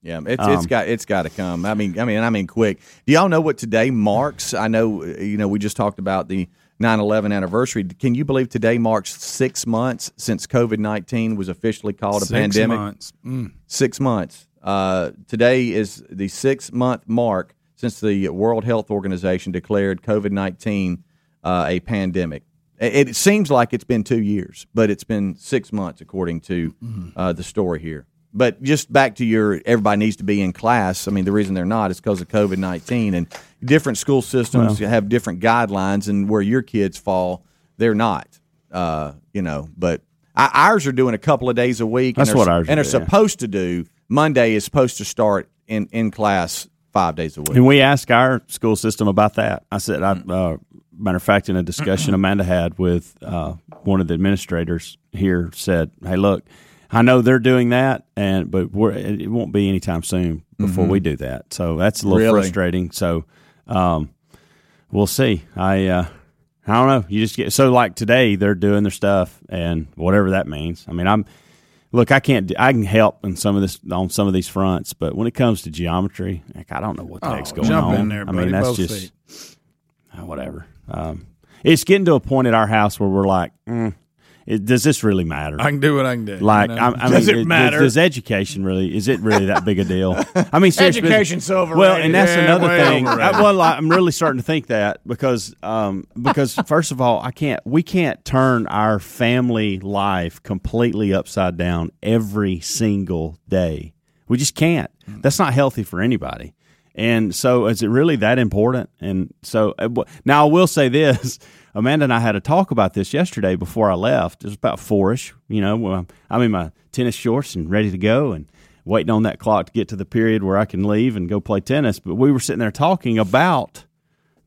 Speaker 1: Yeah, it's it's
Speaker 5: Um,
Speaker 1: got it's got to come. I mean, I mean, I mean, quick. Do y'all know what today marks? I know, uh, you know, we just talked about the 9/11 anniversary. Can you believe today marks six months since COVID 19 was officially called a
Speaker 6: Six
Speaker 1: pandemic?
Speaker 6: months. Mm.
Speaker 1: Six months. Uh, today is the six month mark since the World Health Organization declared COVID 19 uh, a pandemic. It, it seems like it's been two years, but it's been six months according to uh, the story here. But just back to your everybody needs to be in class. I mean, the reason they're not is because of COVID 19. And different school systems have different guidelines, and where your kids fall, they're not. Uh, you know, but ours are doing a couple of days a week.
Speaker 5: That's what ours
Speaker 1: And
Speaker 5: are
Speaker 1: are
Speaker 5: yeah.
Speaker 1: supposed to do. Monday is supposed to start in, in class five days a week.
Speaker 5: And we asked our school system about that. I said, I, uh, matter of fact, in a discussion Amanda had with uh, one of the administrators here, said, "Hey, look, I know they're doing that, and but we're, it won't be anytime soon before we do that. So that's a little
Speaker 1: Really?
Speaker 5: frustrating. So um, we'll see. I uh, I don't know. You just get so like today they're doing their stuff and whatever that means. I mean, I'm look. I can't. I can help in some of this on some of these fronts, but when it comes to geometry, like, I don't know what the heck's
Speaker 6: Oh,
Speaker 5: going
Speaker 6: jump
Speaker 5: on.
Speaker 6: in there,
Speaker 5: I
Speaker 6: buddy,
Speaker 5: mean, that's
Speaker 6: both
Speaker 5: just uh, whatever. Um, it's getting to a point at our house where we're like, mm, it, does this really matter?
Speaker 6: I can do what I can do.
Speaker 5: like,
Speaker 6: you know?
Speaker 5: I, I
Speaker 6: Does
Speaker 5: mean,
Speaker 6: it
Speaker 5: does-
Speaker 6: matter?
Speaker 5: Does, education really? Is it really that big a deal? I mean, seriously,
Speaker 1: Education's so overrated.
Speaker 5: Well, and that's
Speaker 6: Yeah,
Speaker 5: another thing. I, well, I'm really starting to think that because, um, because first of all, I can't. We can't turn our family life completely upside down every single day. We just can't. That's not healthy for anybody. And so, is it really that important? And so, uh, now I will say this: Amanda and I had a talk about this yesterday before I left. It was about fourish. You know, I'm in my tennis shorts and ready to go, and waiting on that clock to get to the period where I can leave and go play tennis. But we were sitting there talking about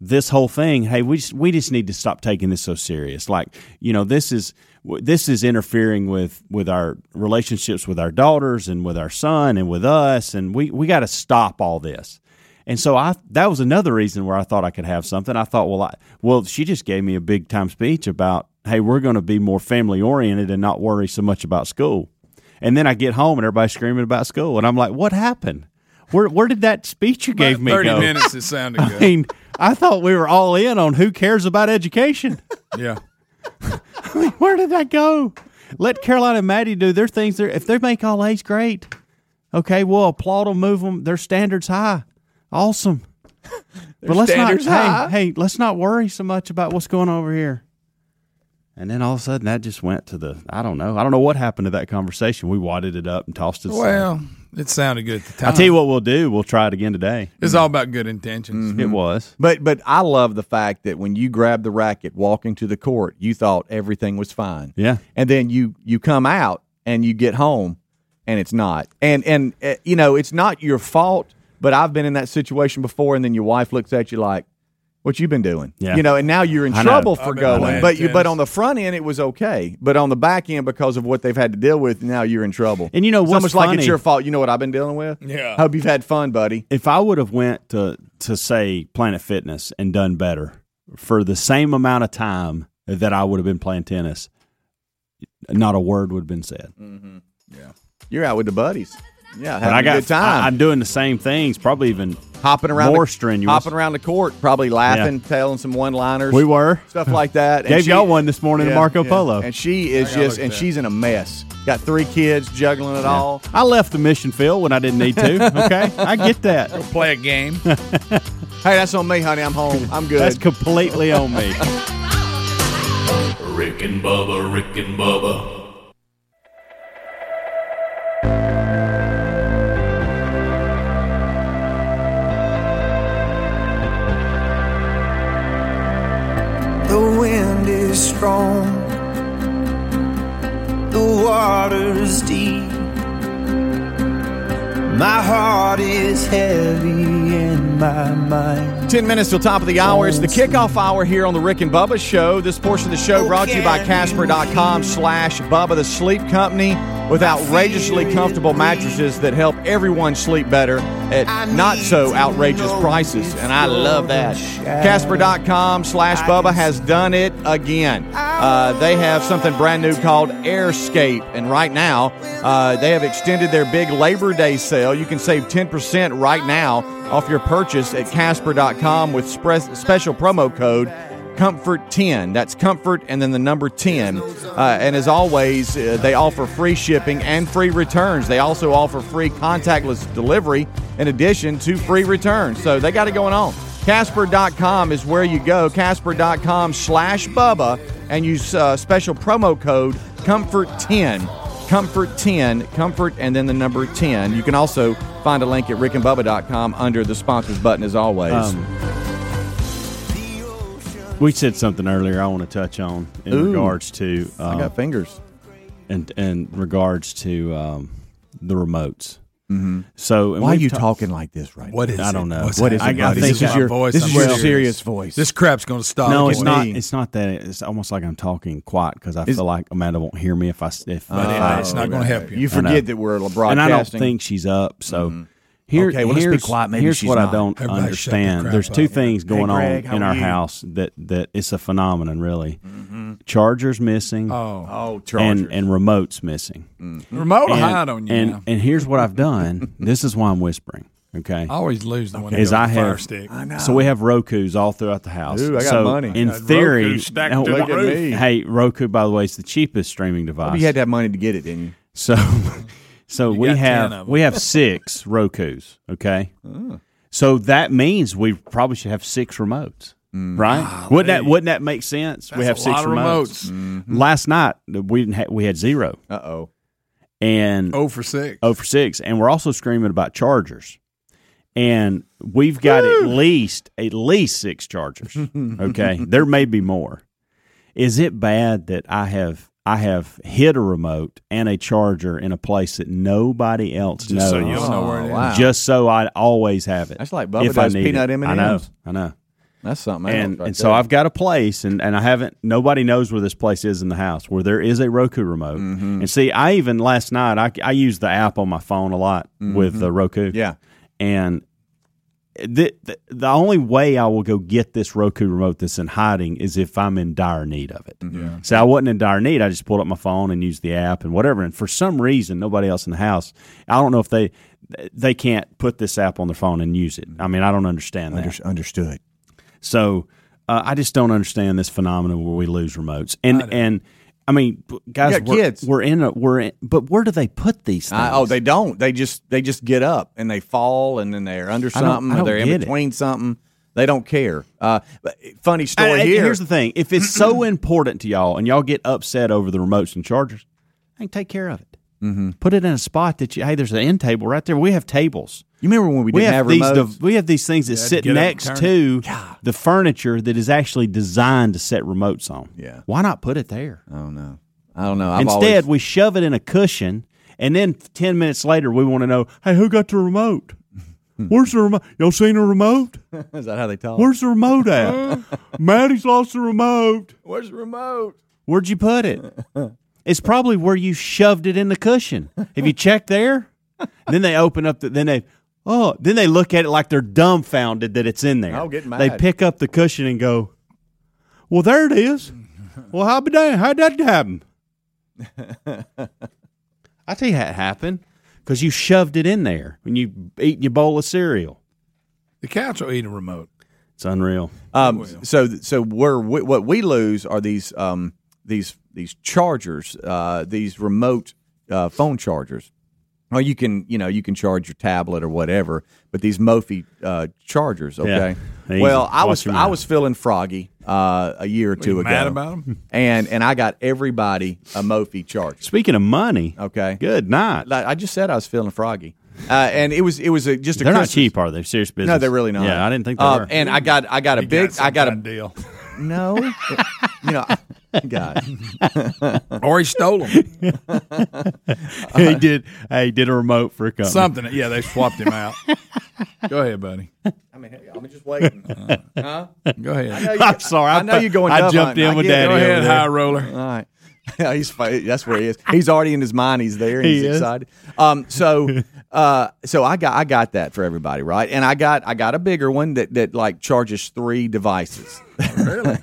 Speaker 5: this whole thing. Hey, we just, we just need to stop taking this so serious. Like, you know, this is this is interfering with with our relationships with our daughters and with our son and with us, and we we got to stop all this. And so I that was another reason where I thought I could have something. I thought, well, I, well, she just gave me a big time speech about, hey, we're going to be more family oriented and not worry so much about school. And then I get home and everybody's screaming about school, and I'm like, what happened? Where where did that speech you gave me
Speaker 6: Thirty
Speaker 5: go?
Speaker 6: minutes. It sounded
Speaker 5: I
Speaker 6: good.
Speaker 5: mean, I thought we were all in on who cares about education.
Speaker 6: yeah.
Speaker 5: I mean, where did that go? Let Caroline and Maddie do their things. There, if they make all A's, great. Okay, we'll applaud them, move them. Their standards high, awesome. but let's not.
Speaker 1: high.
Speaker 5: Hey, hey, let's not worry so much about what's going on over here. And then all of a sudden, that just went to the. I don't know. I don't know what happened to that conversation. We wadded it up and tossed it. aside.
Speaker 6: Well, it sounded good at the time.
Speaker 5: I'll tell you what we'll do. We'll try it again today.
Speaker 6: It's all about good intentions.
Speaker 5: It was.
Speaker 1: But but I love the fact that when you grabbed the racket walking to the court, you thought everything was fine.
Speaker 5: Yeah.
Speaker 1: And then you you come out and you get home and it's not. And and uh, you know, it's not your fault, but I've been in that situation before and then your wife looks at you like what you been doing?
Speaker 5: Yeah.
Speaker 1: You know, and now you're in
Speaker 5: I know.
Speaker 1: trouble
Speaker 6: I've
Speaker 1: for
Speaker 6: been
Speaker 1: going.
Speaker 6: playing
Speaker 1: But you but on the front end it was okay. But on the back end because of what they've had to deal with, now you're in trouble.
Speaker 5: And you know
Speaker 1: it's
Speaker 5: what's
Speaker 1: almost like
Speaker 5: funny?
Speaker 1: it's your fault. You know what I've been dealing with?
Speaker 6: Yeah.
Speaker 1: Hope you've had fun, buddy.
Speaker 5: if I would have went to to say Planet Fitness and done better for the same amount of time that I would have been playing tennis, not a word would have been said. Mm-hmm.
Speaker 1: Yeah, you're out with the buddies. Yeah, having
Speaker 5: I got
Speaker 1: a good time.
Speaker 5: I, am doing the same things, probably even
Speaker 1: hopping around
Speaker 5: more
Speaker 1: the,
Speaker 5: strenuous.
Speaker 1: hopping around the court, probably laughing, telling some one-liners.
Speaker 5: We were
Speaker 1: stuff like that.
Speaker 5: Gave
Speaker 1: she-
Speaker 5: y'all one this morning
Speaker 1: Yeah,
Speaker 5: in Marco
Speaker 1: yeah.
Speaker 5: Polo.
Speaker 1: and she is just, and
Speaker 6: at
Speaker 1: she's in a mess. Got three kids, juggling it all.
Speaker 5: I left the mission field when I didn't need to. Okay, I get that.
Speaker 6: Play a game.
Speaker 1: Hey, that's on me, honey. I'm home. I'm good.
Speaker 5: That's completely on me.
Speaker 2: Rick and Bubba, Rick and Bubba.
Speaker 7: Strong, the water's deep. My heart is heavy and my mind
Speaker 1: 10 minutes till top of the hour. It's the kickoff hour here on the Rick and Bubba Show. This portion of the show brought to you by Casper.com slash Bubba the Sleep Company with outrageously comfortable mattresses that help everyone sleep better at not so outrageous prices. And I love that. Casper.com slash Bubba has done it again. Uh, they have something brand new called Airscape. And right now, uh, they have extended their big Labor Day sale. You can save 10% right now off your purchase at Casper.com with spre- special promo code Comfort10. That's Comfort and then the number 10. Uh, and as always, uh, they offer free shipping and free returns. They also offer free contactless delivery in addition to free returns. So they got it going on. Casper.com is where you go. Casper.com slash Bubba and use uh, special promo code Comfort10. Comfort 10, Comfort, and then the number 10. You can also find a link at rickandbubba.com under the sponsors button as always.
Speaker 5: Um, we said something earlier I want to touch on in
Speaker 1: Ooh.
Speaker 5: regards to
Speaker 1: I
Speaker 5: uh,
Speaker 1: got fingers.
Speaker 5: and in regards to um, the remotes. Mm-hmm. So
Speaker 1: Why are you
Speaker 5: ta-
Speaker 1: talking like this right
Speaker 6: What
Speaker 1: now?
Speaker 6: is
Speaker 5: I don't know.
Speaker 6: What's
Speaker 1: What is it,
Speaker 5: I- I think
Speaker 1: This is your,
Speaker 6: voice.
Speaker 1: this
Speaker 6: I'm
Speaker 1: is your
Speaker 6: serious.
Speaker 1: serious voice.
Speaker 6: This crap's going to stop.
Speaker 5: No, it's not.
Speaker 6: me.
Speaker 5: It's not that. It's almost like I'm talking quiet because I
Speaker 1: Is-
Speaker 5: feel like Amanda won't hear me if I s- if.
Speaker 6: But
Speaker 5: if
Speaker 6: it-
Speaker 5: I-
Speaker 6: it's not going to help you.
Speaker 1: You forget that we're broadcasting.
Speaker 5: and I don't think she's up. So here,
Speaker 1: Okay, well, let's be
Speaker 5: here's,
Speaker 1: quiet. Maybe
Speaker 5: here's
Speaker 1: she's
Speaker 5: what I
Speaker 1: not.
Speaker 5: don't
Speaker 6: Everybody shut the
Speaker 5: understand.
Speaker 6: crap
Speaker 5: There's two
Speaker 6: up.
Speaker 5: things going
Speaker 1: Greg,
Speaker 5: on in our
Speaker 1: you?
Speaker 5: house that that it's a phenomenon. Really, mm-hmm. chargers missing
Speaker 6: Oh,
Speaker 1: Oh, Chargers.
Speaker 5: and and remotes missing. Mm-hmm.
Speaker 6: remote will
Speaker 5: and,
Speaker 6: hide on you.
Speaker 5: and and here's what I've done. this is why I'm whispering. Okay.
Speaker 6: I always lose the one
Speaker 5: Is I
Speaker 6: goes the fire
Speaker 5: have
Speaker 6: stick.
Speaker 5: so we have Roku's all throughout the house.
Speaker 1: Ooh, I got
Speaker 5: so
Speaker 1: money.
Speaker 5: In
Speaker 6: Got
Speaker 5: theory,
Speaker 6: Roku stacked
Speaker 5: now,
Speaker 6: to the
Speaker 5: look at me. Hey, Roku, by the way, is the cheapest streaming device.
Speaker 1: Maybe you had to have money to get it, didn't you?
Speaker 5: So, so we have we have six Roku's. Okay, so that means we probably should have six remotes, right? Wouldn't that wouldn't that make sense? we have six remotes.
Speaker 6: remotes.
Speaker 5: Last night we didn't ha- we had zero
Speaker 1: Uh oh.
Speaker 5: and
Speaker 6: Oh for six.
Speaker 5: oh for six, and we're also screaming about chargers. And we've got at least at least six chargers. Okay, there may be more. Is it bad that I have I have hid a remote and a charger in a place that nobody else
Speaker 6: Just
Speaker 5: knows?
Speaker 6: so you'll know where it is.
Speaker 1: wow.
Speaker 5: Just so I always have it.
Speaker 1: That's like Bubba
Speaker 5: if I
Speaker 1: does
Speaker 5: need
Speaker 1: peanut
Speaker 5: it.
Speaker 1: M&Ms.
Speaker 5: I know. I know.
Speaker 1: That's something
Speaker 5: And
Speaker 1: else. right
Speaker 5: and so
Speaker 1: there.
Speaker 5: I've got a place, and, and I haven't. Nobody knows where this place is in the house where there is a Roku remote.
Speaker 1: Mm-hmm.
Speaker 5: And see, I even last night I I use the app on my phone a lot with the Roku.
Speaker 1: Mm-hmm. Yeah.
Speaker 5: and the, the the only way I will go get this Roku remote that's in hiding is if I'm in dire need of it.
Speaker 1: Mm-hmm.
Speaker 5: So I wasn't in dire need. I just pulled up my phone and used the app and whatever. And for some reason, nobody else in the house. I don't know if they they can't put this app on their phone and use it. I mean, I don't understand that.
Speaker 1: Under- understood.
Speaker 5: So uh, I just don't understand this phenomenon where we lose remotes. And and I mean, guys, we're,
Speaker 1: kids.
Speaker 5: we're in a we're in, but where do they put these things?
Speaker 1: I, oh, they don't. They just they just get up and they fall and then they're under
Speaker 5: I don't-
Speaker 1: something
Speaker 5: I
Speaker 1: or they're in
Speaker 5: get it.
Speaker 1: between something. They don't care. Uh, funny story
Speaker 5: and
Speaker 1: here.
Speaker 5: Here's the thing: if it's so important to y'all, and y'all get upset over the remotes and chargers, I can take care of it. Mm-hmm. Put it in a spot that you. Hey, there's an end table right there. We have tables.
Speaker 1: You remember when we
Speaker 5: We
Speaker 1: didn't
Speaker 5: have,
Speaker 1: have,
Speaker 5: these.
Speaker 1: remotes?
Speaker 5: de- we have these things that
Speaker 6: had to
Speaker 5: sit
Speaker 6: get up and
Speaker 5: next
Speaker 6: turn
Speaker 5: to the furniture that is actually designed to set remotes on.
Speaker 1: Yeah.
Speaker 5: Why not put it there?
Speaker 1: oh no, I don't know. I've
Speaker 5: Instead,
Speaker 1: always,
Speaker 5: we shove it in a cushion, and then ten minutes later, we want to know, hey, who got the remote? Hmm. Where's the remote? Y'all seen the remote?
Speaker 1: is that how they talk?
Speaker 5: Where's the remote at? Maddie's lost the remote.
Speaker 1: Where's the remote?
Speaker 5: Where'd you put it? It's probably where you shoved it in the cushion. Have you checked there? then they open up the. Then they. Oh, then they look at it like they're dumbfounded that it's in there.
Speaker 1: I'll get
Speaker 5: They pick up the cushion and go, "Well, there it is. Well, how about that? How'd that happen?" I tell you how it happened because you shoved it in there when you eating your bowl of cereal.
Speaker 6: The cats will eat a remote.
Speaker 5: It's unreal.
Speaker 1: Um, so so where we, what we lose are these um, these these chargers, uh, these remote uh, phone chargers. Or you can you know you can charge your tablet or whatever, but these Mophie uh, chargers. Okay.
Speaker 5: Easy.
Speaker 1: Well, I was I was feeling froggy uh, a year or two
Speaker 6: you
Speaker 1: ago.
Speaker 6: mad about them,
Speaker 1: And and I got everybody a Mophie charger.
Speaker 5: Speaking of money,
Speaker 1: Okay.
Speaker 5: good night.
Speaker 1: Like I just said, I was feeling froggy, uh, and it was it was a, just a
Speaker 5: They're not cheap, are they? Serious business?
Speaker 1: No, they're really not.
Speaker 5: Yeah, I didn't think they
Speaker 1: Uh,
Speaker 5: were.
Speaker 1: And I got I got a
Speaker 6: You
Speaker 1: big
Speaker 6: got some
Speaker 1: I got a
Speaker 6: kind of deal.
Speaker 1: no, you know, guy.
Speaker 6: or he stole them.
Speaker 5: he did. Hey, he did a remote for a company.
Speaker 6: Something. Yeah, they swapped him out. Go ahead, buddy.
Speaker 1: I mean, I'm just waiting. Uh, huh?
Speaker 6: Go ahead.
Speaker 1: I know you-
Speaker 5: I'm sorry. I,
Speaker 1: I know you're going.
Speaker 5: I jumped
Speaker 1: hunting.
Speaker 5: in
Speaker 1: I
Speaker 5: with
Speaker 1: get.
Speaker 5: Daddy.
Speaker 6: Go ahead, high roller.
Speaker 1: All right. Yeah, he's that's where he is. He's already in his mind. He's there. And
Speaker 5: He
Speaker 1: he's
Speaker 5: is.
Speaker 1: excited. Um. So, uh. So I got I got that for everybody, right? And I got I got a bigger one that that like charges three devices.
Speaker 6: Really?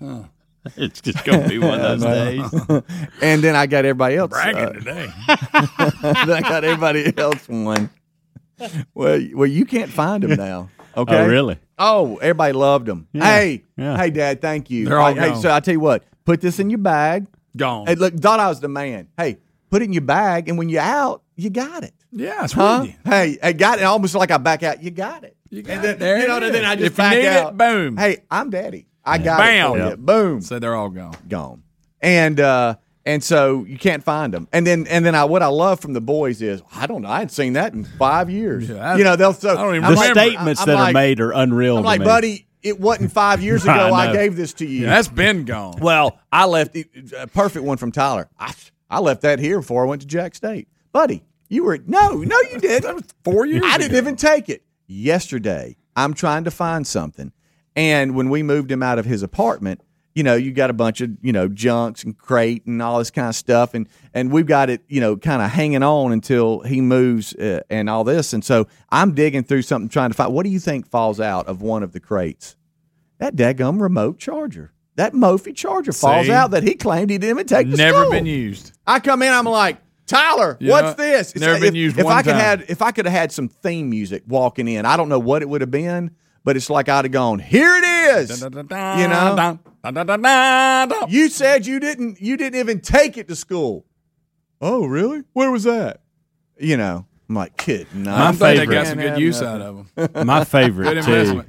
Speaker 5: It's just gonna be one of those days.
Speaker 1: and then I got everybody else.
Speaker 6: Bragging
Speaker 1: uh,
Speaker 6: today.
Speaker 1: I got everybody else one. Well, well, you can't find them now. Okay.
Speaker 5: Oh, really?
Speaker 1: Oh, everybody loved them. Hey,
Speaker 5: Yeah.
Speaker 1: hey, Dad, thank you.
Speaker 6: They're all
Speaker 1: Hey, hey, so I tell you what, put this in your bag.
Speaker 6: Gone.
Speaker 1: Hey, look, thought I was the man. Hey, put it in your bag, and when you're out, you got it.
Speaker 6: yeah, it's
Speaker 1: Huh?
Speaker 6: with.
Speaker 1: Hey, I got it. Almost like I back out. You got it.
Speaker 6: You got
Speaker 1: and then,
Speaker 6: it. There
Speaker 1: you
Speaker 6: it
Speaker 1: know, and then. I just
Speaker 6: If you
Speaker 1: back
Speaker 6: need it,
Speaker 1: out.
Speaker 6: boom.
Speaker 1: Hey, I'm Daddy. I got
Speaker 6: Bam.
Speaker 1: it for you.
Speaker 6: Yep.
Speaker 1: Boom
Speaker 6: So they're all gone.
Speaker 1: gone. And uh and so you can't find them. And then and then I what I love from the boys is I don't know I hadn't seen that in five years.
Speaker 6: Yeah, I-
Speaker 1: you know they'll so
Speaker 6: I don't even
Speaker 5: The
Speaker 6: remember.
Speaker 5: statements
Speaker 1: I'm
Speaker 5: that are made are unreal.
Speaker 1: I'm
Speaker 5: to
Speaker 1: like,
Speaker 5: me.
Speaker 1: buddy, it wasn't five years ago
Speaker 5: I
Speaker 1: I, gave this to you.
Speaker 6: Yeah, that's been gone.
Speaker 1: well, I left a perfect one from Tyler. I I left that here before I went to Jax State, buddy. You were no, no, you didn't.
Speaker 6: Four years
Speaker 1: I didn't even take it. Yesterday, I'm trying to find something. And when we moved him out of his apartment, you know, you got a bunch of, you know, junks and crate and all this kind of stuff. And, and we've got it, you know, kind of hanging on until he moves uh, and all this. And so I'm digging through something trying to find what do you think falls out of one of the crates? That daggum remote charger. That Mophie charger falls
Speaker 6: See?
Speaker 1: out that he claimed he didn't even take to
Speaker 6: Never
Speaker 1: school.
Speaker 6: been used.
Speaker 1: I come in, I'm like, Tyler, what's this?
Speaker 6: never
Speaker 1: if,
Speaker 6: been used
Speaker 1: If I could
Speaker 6: time.
Speaker 1: had, if I could have had some theme music walking in, I don't know what it would have been, but it's like I'd have gone, here it is. You know,
Speaker 6: know?
Speaker 1: you said you didn't, you didn't even take it to school. Oh, really? Where was that? You know, I'm like, kid, no.
Speaker 6: I'm they
Speaker 5: favorite.
Speaker 6: got some good use out of them.
Speaker 5: My favorite too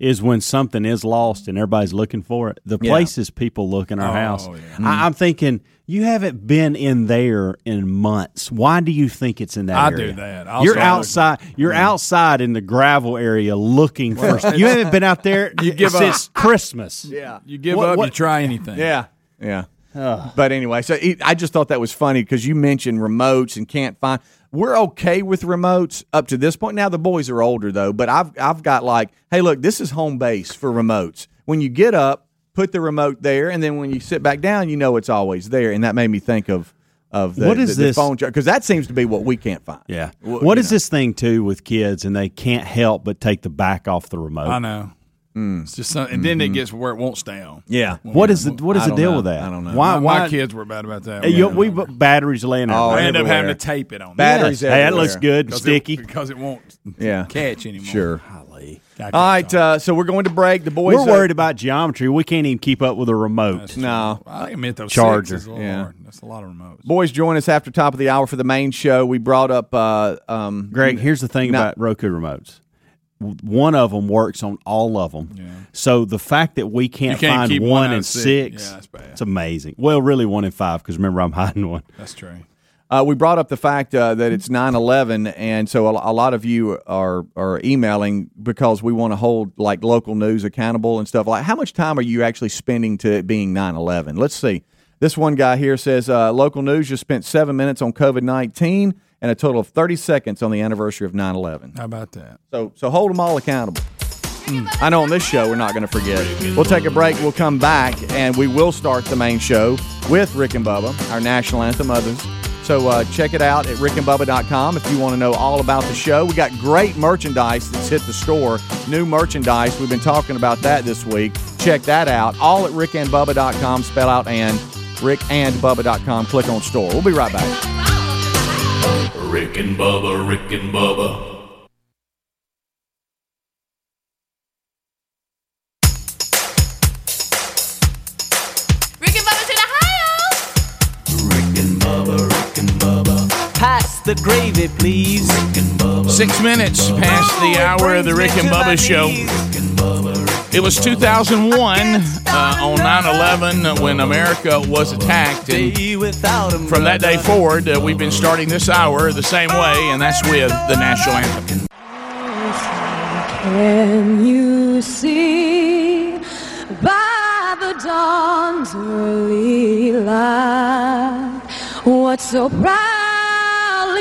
Speaker 5: is when something is lost and everybody's looking for it. The
Speaker 1: Yeah.
Speaker 5: places people look in our
Speaker 6: Oh,
Speaker 5: house.
Speaker 6: yeah.
Speaker 5: I, I'm thinking you haven't been in there in months. Why do you think it's in that area?
Speaker 6: I
Speaker 5: area?
Speaker 6: do that. I'll
Speaker 5: you're
Speaker 6: start
Speaker 5: outside. You're mm-hmm. outside in the gravel area looking for. you haven't been out there
Speaker 6: You give
Speaker 5: since Christmas.
Speaker 1: yeah.
Speaker 6: You give
Speaker 5: What-
Speaker 6: up,
Speaker 5: what-
Speaker 6: you try anything.
Speaker 1: Yeah, yeah. But anyway, so it, I just thought that was funny because you mentioned remotes and can't find. We're okay with remotes up to this point. Now the boys are older though, but I've I've got like, hey, look, this is home base for remotes. When you get up, put the remote there, and then when you sit back down, you know it's always there. And that made me think of of the,
Speaker 5: What is
Speaker 1: the, the
Speaker 5: this-
Speaker 1: phone because that seems to be what we can't find.
Speaker 5: Yeah.
Speaker 1: Well,
Speaker 5: What
Speaker 1: you
Speaker 5: is
Speaker 1: know.
Speaker 5: this thing too with kids and they can't help but take the back off the remote?
Speaker 6: I know.
Speaker 1: Mm.
Speaker 6: It's just some, and then it gets where it won't stay on.
Speaker 1: Yeah.
Speaker 5: What is the what is
Speaker 1: I
Speaker 5: the deal
Speaker 1: know.
Speaker 5: with that?
Speaker 1: I don't know.
Speaker 5: Why?
Speaker 6: my,
Speaker 5: why?
Speaker 6: my kids were bad about that.
Speaker 5: Hey, you- we batteries laying there.
Speaker 1: Oh,
Speaker 6: I end up having to tape it on.
Speaker 1: Batteries
Speaker 5: Yes. Hey, that looks good,
Speaker 6: because
Speaker 5: sticky.
Speaker 6: it, because it won't
Speaker 1: Yeah.
Speaker 6: catch anymore.
Speaker 1: Sure.
Speaker 5: Golly.
Speaker 6: I
Speaker 1: All right, uh, so we're going to break. The boys
Speaker 5: We're
Speaker 1: uh,
Speaker 5: worried about geometry. We can't even keep up with a remote.
Speaker 1: No,
Speaker 6: I admit those
Speaker 5: Charger.
Speaker 6: Sixes, Lord,
Speaker 1: Yeah.
Speaker 6: that's a lot of remotes.
Speaker 1: Boys, join us after top of the hour for the main show. We brought up uh, um,
Speaker 5: Greg, here's the thing
Speaker 1: No.
Speaker 5: about Roku remotes. One of them works on all of them.
Speaker 6: Yeah.
Speaker 5: So the fact that we can't,
Speaker 6: can't
Speaker 5: find one,
Speaker 6: one out
Speaker 5: and
Speaker 6: of six.
Speaker 5: six,
Speaker 6: Yeah, that's bad.
Speaker 5: it's amazing. Well, really one in five because remember I'm hiding one.
Speaker 6: That's true.
Speaker 1: Uh, we brought up the fact uh, that it's 9-11, and so a, a lot of you are are emailing because we want to hold like local news accountable and stuff. Like, how much time are you actually spending to it being 9-11? Let's see. This one guy here says uh, local news just spent seven minutes on COVID nineteen and a total of thirty seconds on the anniversary of 9-11.
Speaker 6: How about that?
Speaker 1: So so hold them all accountable. I know on this show we're not going to forget. We'll take a break. We'll come back and we will start the main show with Rick and Bubba, our national anthem, others. So uh, check it out at rickandbubba.com if you want to know all about the show. We got great merchandise that's hit the store. New merchandise. We've been talking about that this week. Check that out. All at rickandbubba.com. Spell out and rickandbubba.com. Click on store. We'll be right back.
Speaker 2: Rick and Bubba, Rick and Bubba.
Speaker 7: The gravy, please.
Speaker 2: Rick and Bubba.
Speaker 6: Six minutes past the hour of the Rick and Bubba show.
Speaker 2: Rick and Bubba, Rick
Speaker 6: It was 2001 uh, on 9/11 when America was attacked, and
Speaker 7: Day without 'em,
Speaker 6: from that day forward, uh, we've been starting this hour the same way, and that's with the national anthem.
Speaker 9: Can you see by the dawn's early light, what so proudly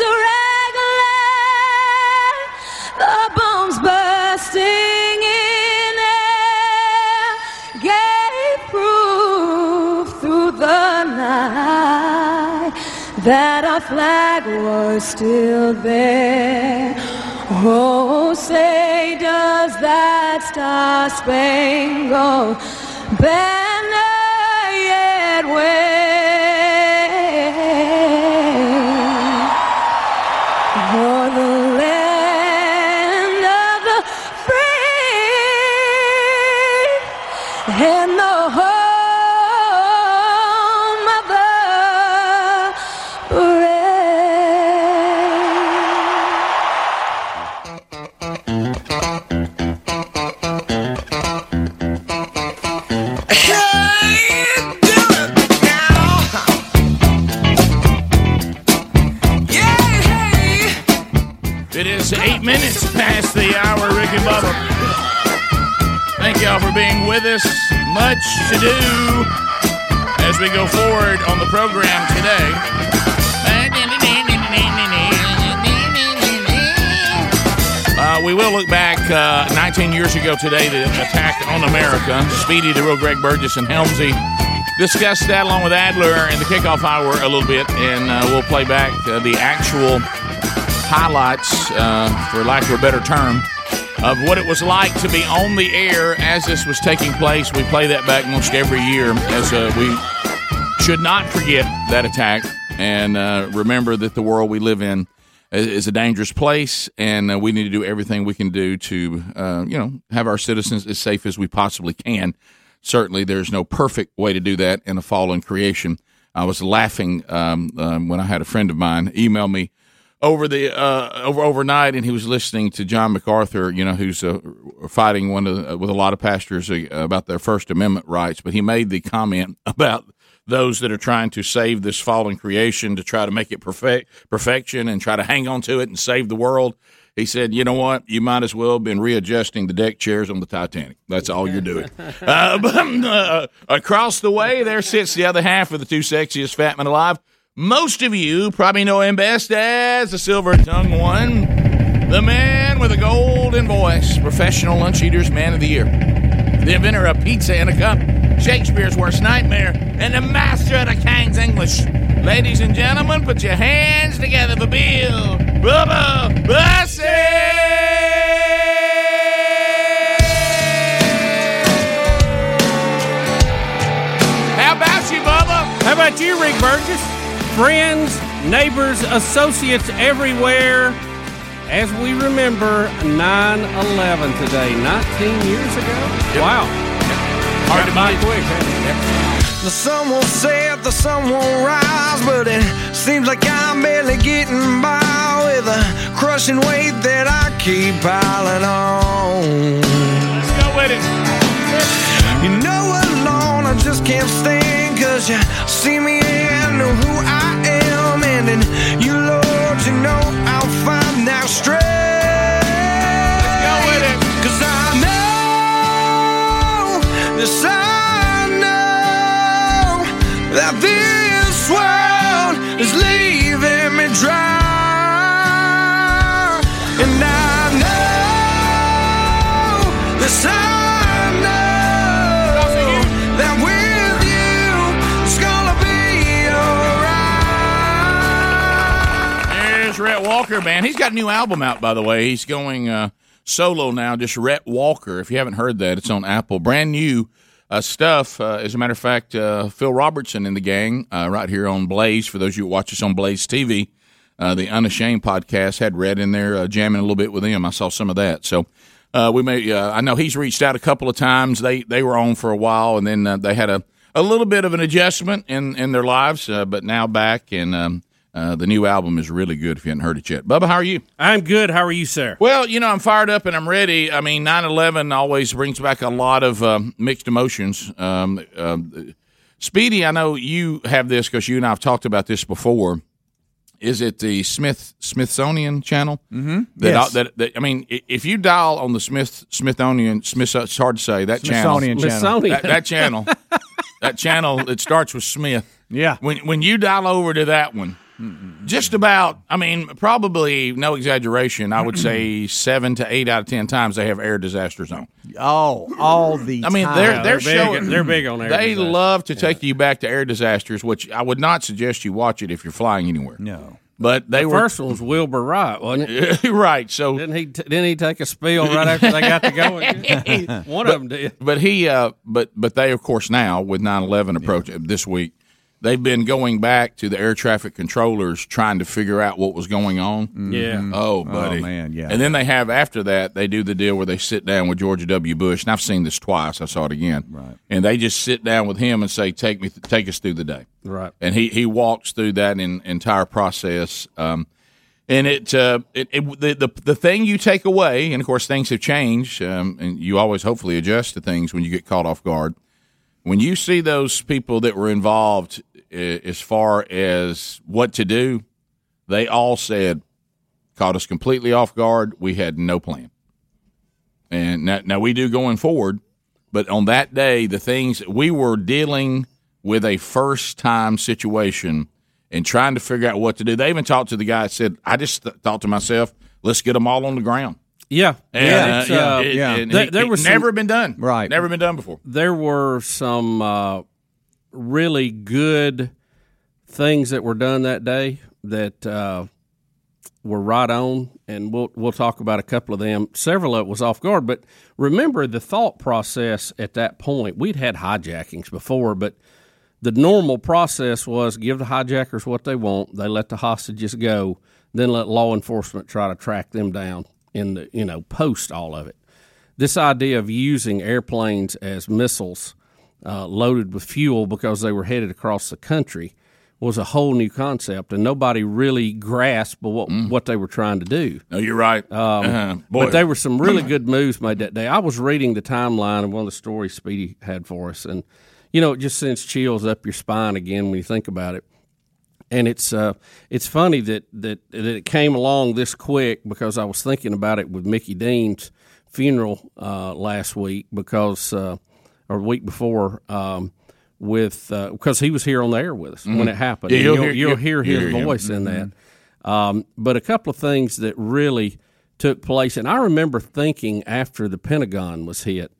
Speaker 9: rockets regular, the bombs bursting in air, gave proof through the night that our flag was still there. Oh, say does that star-spangled banner yet wave? The
Speaker 10: hour, Rick and Bubba. Thank y'all for being with us. Much to do as we go forward on the program today. Uh, we will look back uh, 19 years ago today, the attack on America. Speedy, the real Greg Burgess, and Helmsy discussed that along with Adler in the kickoff hour a little bit, and uh, we'll play back uh, the actual highlights, uh, for lack of a better term, of what it was like to be on the air as this was taking place. We play that back most every year as uh, we should not forget that attack and uh, remember that the world we live in is- a dangerous place, and uh, we need to do everything we can do to, uh, you know, have our citizens as safe as we possibly can. Certainly, there's no perfect way to do that in a fallen creation. I was laughing um, um, when I had a friend of mine email me over the uh, over overnight, and he was listening to John MacArthur, you know, who's uh, fighting one of the, with a lot of pastors uh, about their First Amendment rights. But he made the comment about those that are trying to save this fallen creation to try to make it perfect perfection and try to hang on to it and save the world. He said, "You know what? You might as well have been readjusting the deck chairs on the Titanic. That's all you're doing." uh, but, uh, across the way, there sits the other half of the two sexiest fat men alive. Most of you probably know him best as the silver tongued one, the man with a golden voice, professional lunch eaters man of the year, the inventor of pizza in a cup, Shakespeare's worst nightmare, and the master of the King's English. Ladies and gentlemen, put your hands together for Bill Bubba Bussey! How about you, Bubba?
Speaker 11: How about you, Rick Burgess? Friends, neighbors, associates everywhere. As we remember 9 11 today, 19 years ago. Wow.
Speaker 10: Hard to believe.
Speaker 11: quick?
Speaker 7: The sun won't set, the sun won't rise, but it seems like I'm barely getting by with a crushing weight that I keep piling on.
Speaker 10: Let's go with it.
Speaker 7: You know alone I just can't stand Cause you see me and know who I And you, Lord, you know I'll find that strength
Speaker 10: Go with it.
Speaker 7: Cause I know, yes I know That this world is leaving
Speaker 10: Walker, man. He's got a new album out, by the way. He's going uh, solo now, just Rhett Walker. If you haven't heard that, it's on Apple. Brand new uh, stuff. Uh, as a matter of fact, uh, Phil Robertson in the gang, uh, right here on Blaze, for those of you who watch us on Blaze TV, uh, the Unashamed podcast had Rhett in there jamming a little bit with him. I saw some of that. So we may. I know he's reached out a couple of times. They they were on for a while, and then they had a a little bit of an adjustment in in their lives, but now back and. Um, uh, the new album is really good if you haven't heard it yet. Bubba, how are you?
Speaker 11: I'm good. How are you, sir?
Speaker 10: Well, you know, I'm fired up and I'm ready. I mean, 9 11 always brings back a lot of um, mixed emotions. Um, um, Speedy, I know you have this because you and I have talked about this before. Is it the Smith Smithsonian channel? Mm-hmm. That,
Speaker 1: Yes.
Speaker 10: that, that I mean, if you dial on the Smith Smithsonian Smith, it's hard to say that channel.
Speaker 1: Smithsonian channel.
Speaker 11: Smithsonian.
Speaker 10: That, that channel, that channel, it starts with Smith.
Speaker 1: Yeah.
Speaker 10: When when you dial over to that one, just about, I mean, probably no exaggeration. I would say seven to eight out of ten times they have air disasters on.
Speaker 1: Oh, all the
Speaker 10: I mean,
Speaker 1: time.
Speaker 10: they're they're,
Speaker 11: big-
Speaker 10: showing
Speaker 11: they're big on air
Speaker 10: They
Speaker 11: disasters.
Speaker 10: love to take you back to air disasters, which I would not suggest you watch it if you're flying anywhere.
Speaker 1: no.
Speaker 10: But they
Speaker 11: The
Speaker 10: were
Speaker 11: first one was Wilbur Wright, wasn't it?
Speaker 10: right. So
Speaker 11: Didn't he? T- didn't he take a spill right after they got to going? One of them did.
Speaker 10: but he uh but but they of course now with 9-11 approach this week they've been going back to the air traffic controllers trying to figure out what was going on
Speaker 11: Yeah.
Speaker 10: oh buddy Oh,
Speaker 1: man, yeah.
Speaker 10: and then they have after that they do the deal where they sit down with george w bush and i've seen this twice i saw it again right and they just sit down with him and say take me take us through the day
Speaker 11: Right.
Speaker 10: and he he walks through that in, entire process. Um, and it, uh, it, it the, the the thing you take away, and of course things have changed, um, and you always hopefully adjust to things when you get caught off guard. When you see those people that were involved as far as what to do, they all said caught us completely off guard. We had no plan. And now, now we do going forward, but on that day, the things we were dealing with a first time situation and trying to figure out what to do. They even talked to the guy said, I just th- thought to myself, let's get them all on the ground.
Speaker 11: Yeah.
Speaker 10: And,
Speaker 11: yeah.
Speaker 10: Uh,
Speaker 11: uh,
Speaker 10: it-
Speaker 1: yeah.
Speaker 10: and
Speaker 11: There- there
Speaker 10: he-
Speaker 11: was some-
Speaker 10: never been done.
Speaker 1: Right.
Speaker 10: Never been done before.
Speaker 11: there were some uh, really good things that were done that day that uh, were right on, and we'll we'll talk about a couple of them. Several of it was off guard, but remember the thought process at that point. We'd had hijackings before, but the normal process was give the hijackers what they want, they let the hostages go, then let law enforcement try to track them down in the you know post all of it this idea of using airplanes as missiles uh, loaded with fuel because they were headed across the country was a whole new concept, and nobody really grasped what what they were trying to do.
Speaker 10: No, you're right. uh Boy,
Speaker 11: But there were some really good moves made that day. I was reading the timeline of one of the stories Speedy had for us, and you know, it just sends chills up your spine again when you think about it. And it's uh, it's funny that, that that it came along this quick because I was thinking about it with Mickey Dean's funeral uh, last week because uh, or the week before um, with uh, because he was here on the air with us when it happened.
Speaker 10: Mm-hmm. Yeah, you'll
Speaker 11: you'll,
Speaker 10: hear-
Speaker 11: you'll hear his
Speaker 10: hear him.
Speaker 11: voice in that. Um, but a couple of things that really took place, and I remember thinking after the Pentagon was hit,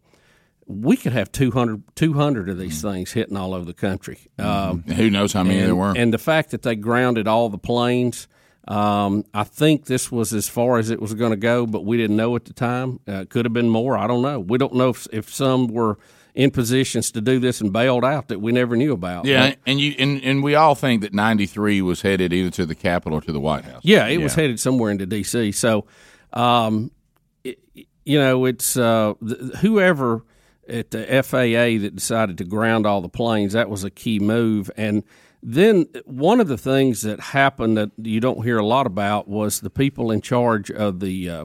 Speaker 11: we could have 200, 200 of these things hitting all over the country. Um,
Speaker 10: who knows how many
Speaker 11: and,
Speaker 10: there were?
Speaker 11: and the fact that they grounded all the planes, um, I think this was as far as it was going to go, but we didn't know at the time. Uh, it could have been more. I don't know. We don't know if, if some were in positions to do this and bailed out that we never knew about.
Speaker 10: yeah, and you and, and we all think that '93 was headed either to the Capitol or to the White House.
Speaker 11: Yeah, it was headed somewhere into D.C. So, um, it, you know, it's uh, th- whoever at the FAA that decided to ground all the planes. That was a key move. And then one of the things that happened that you don't hear a lot about was the people in charge of the uh,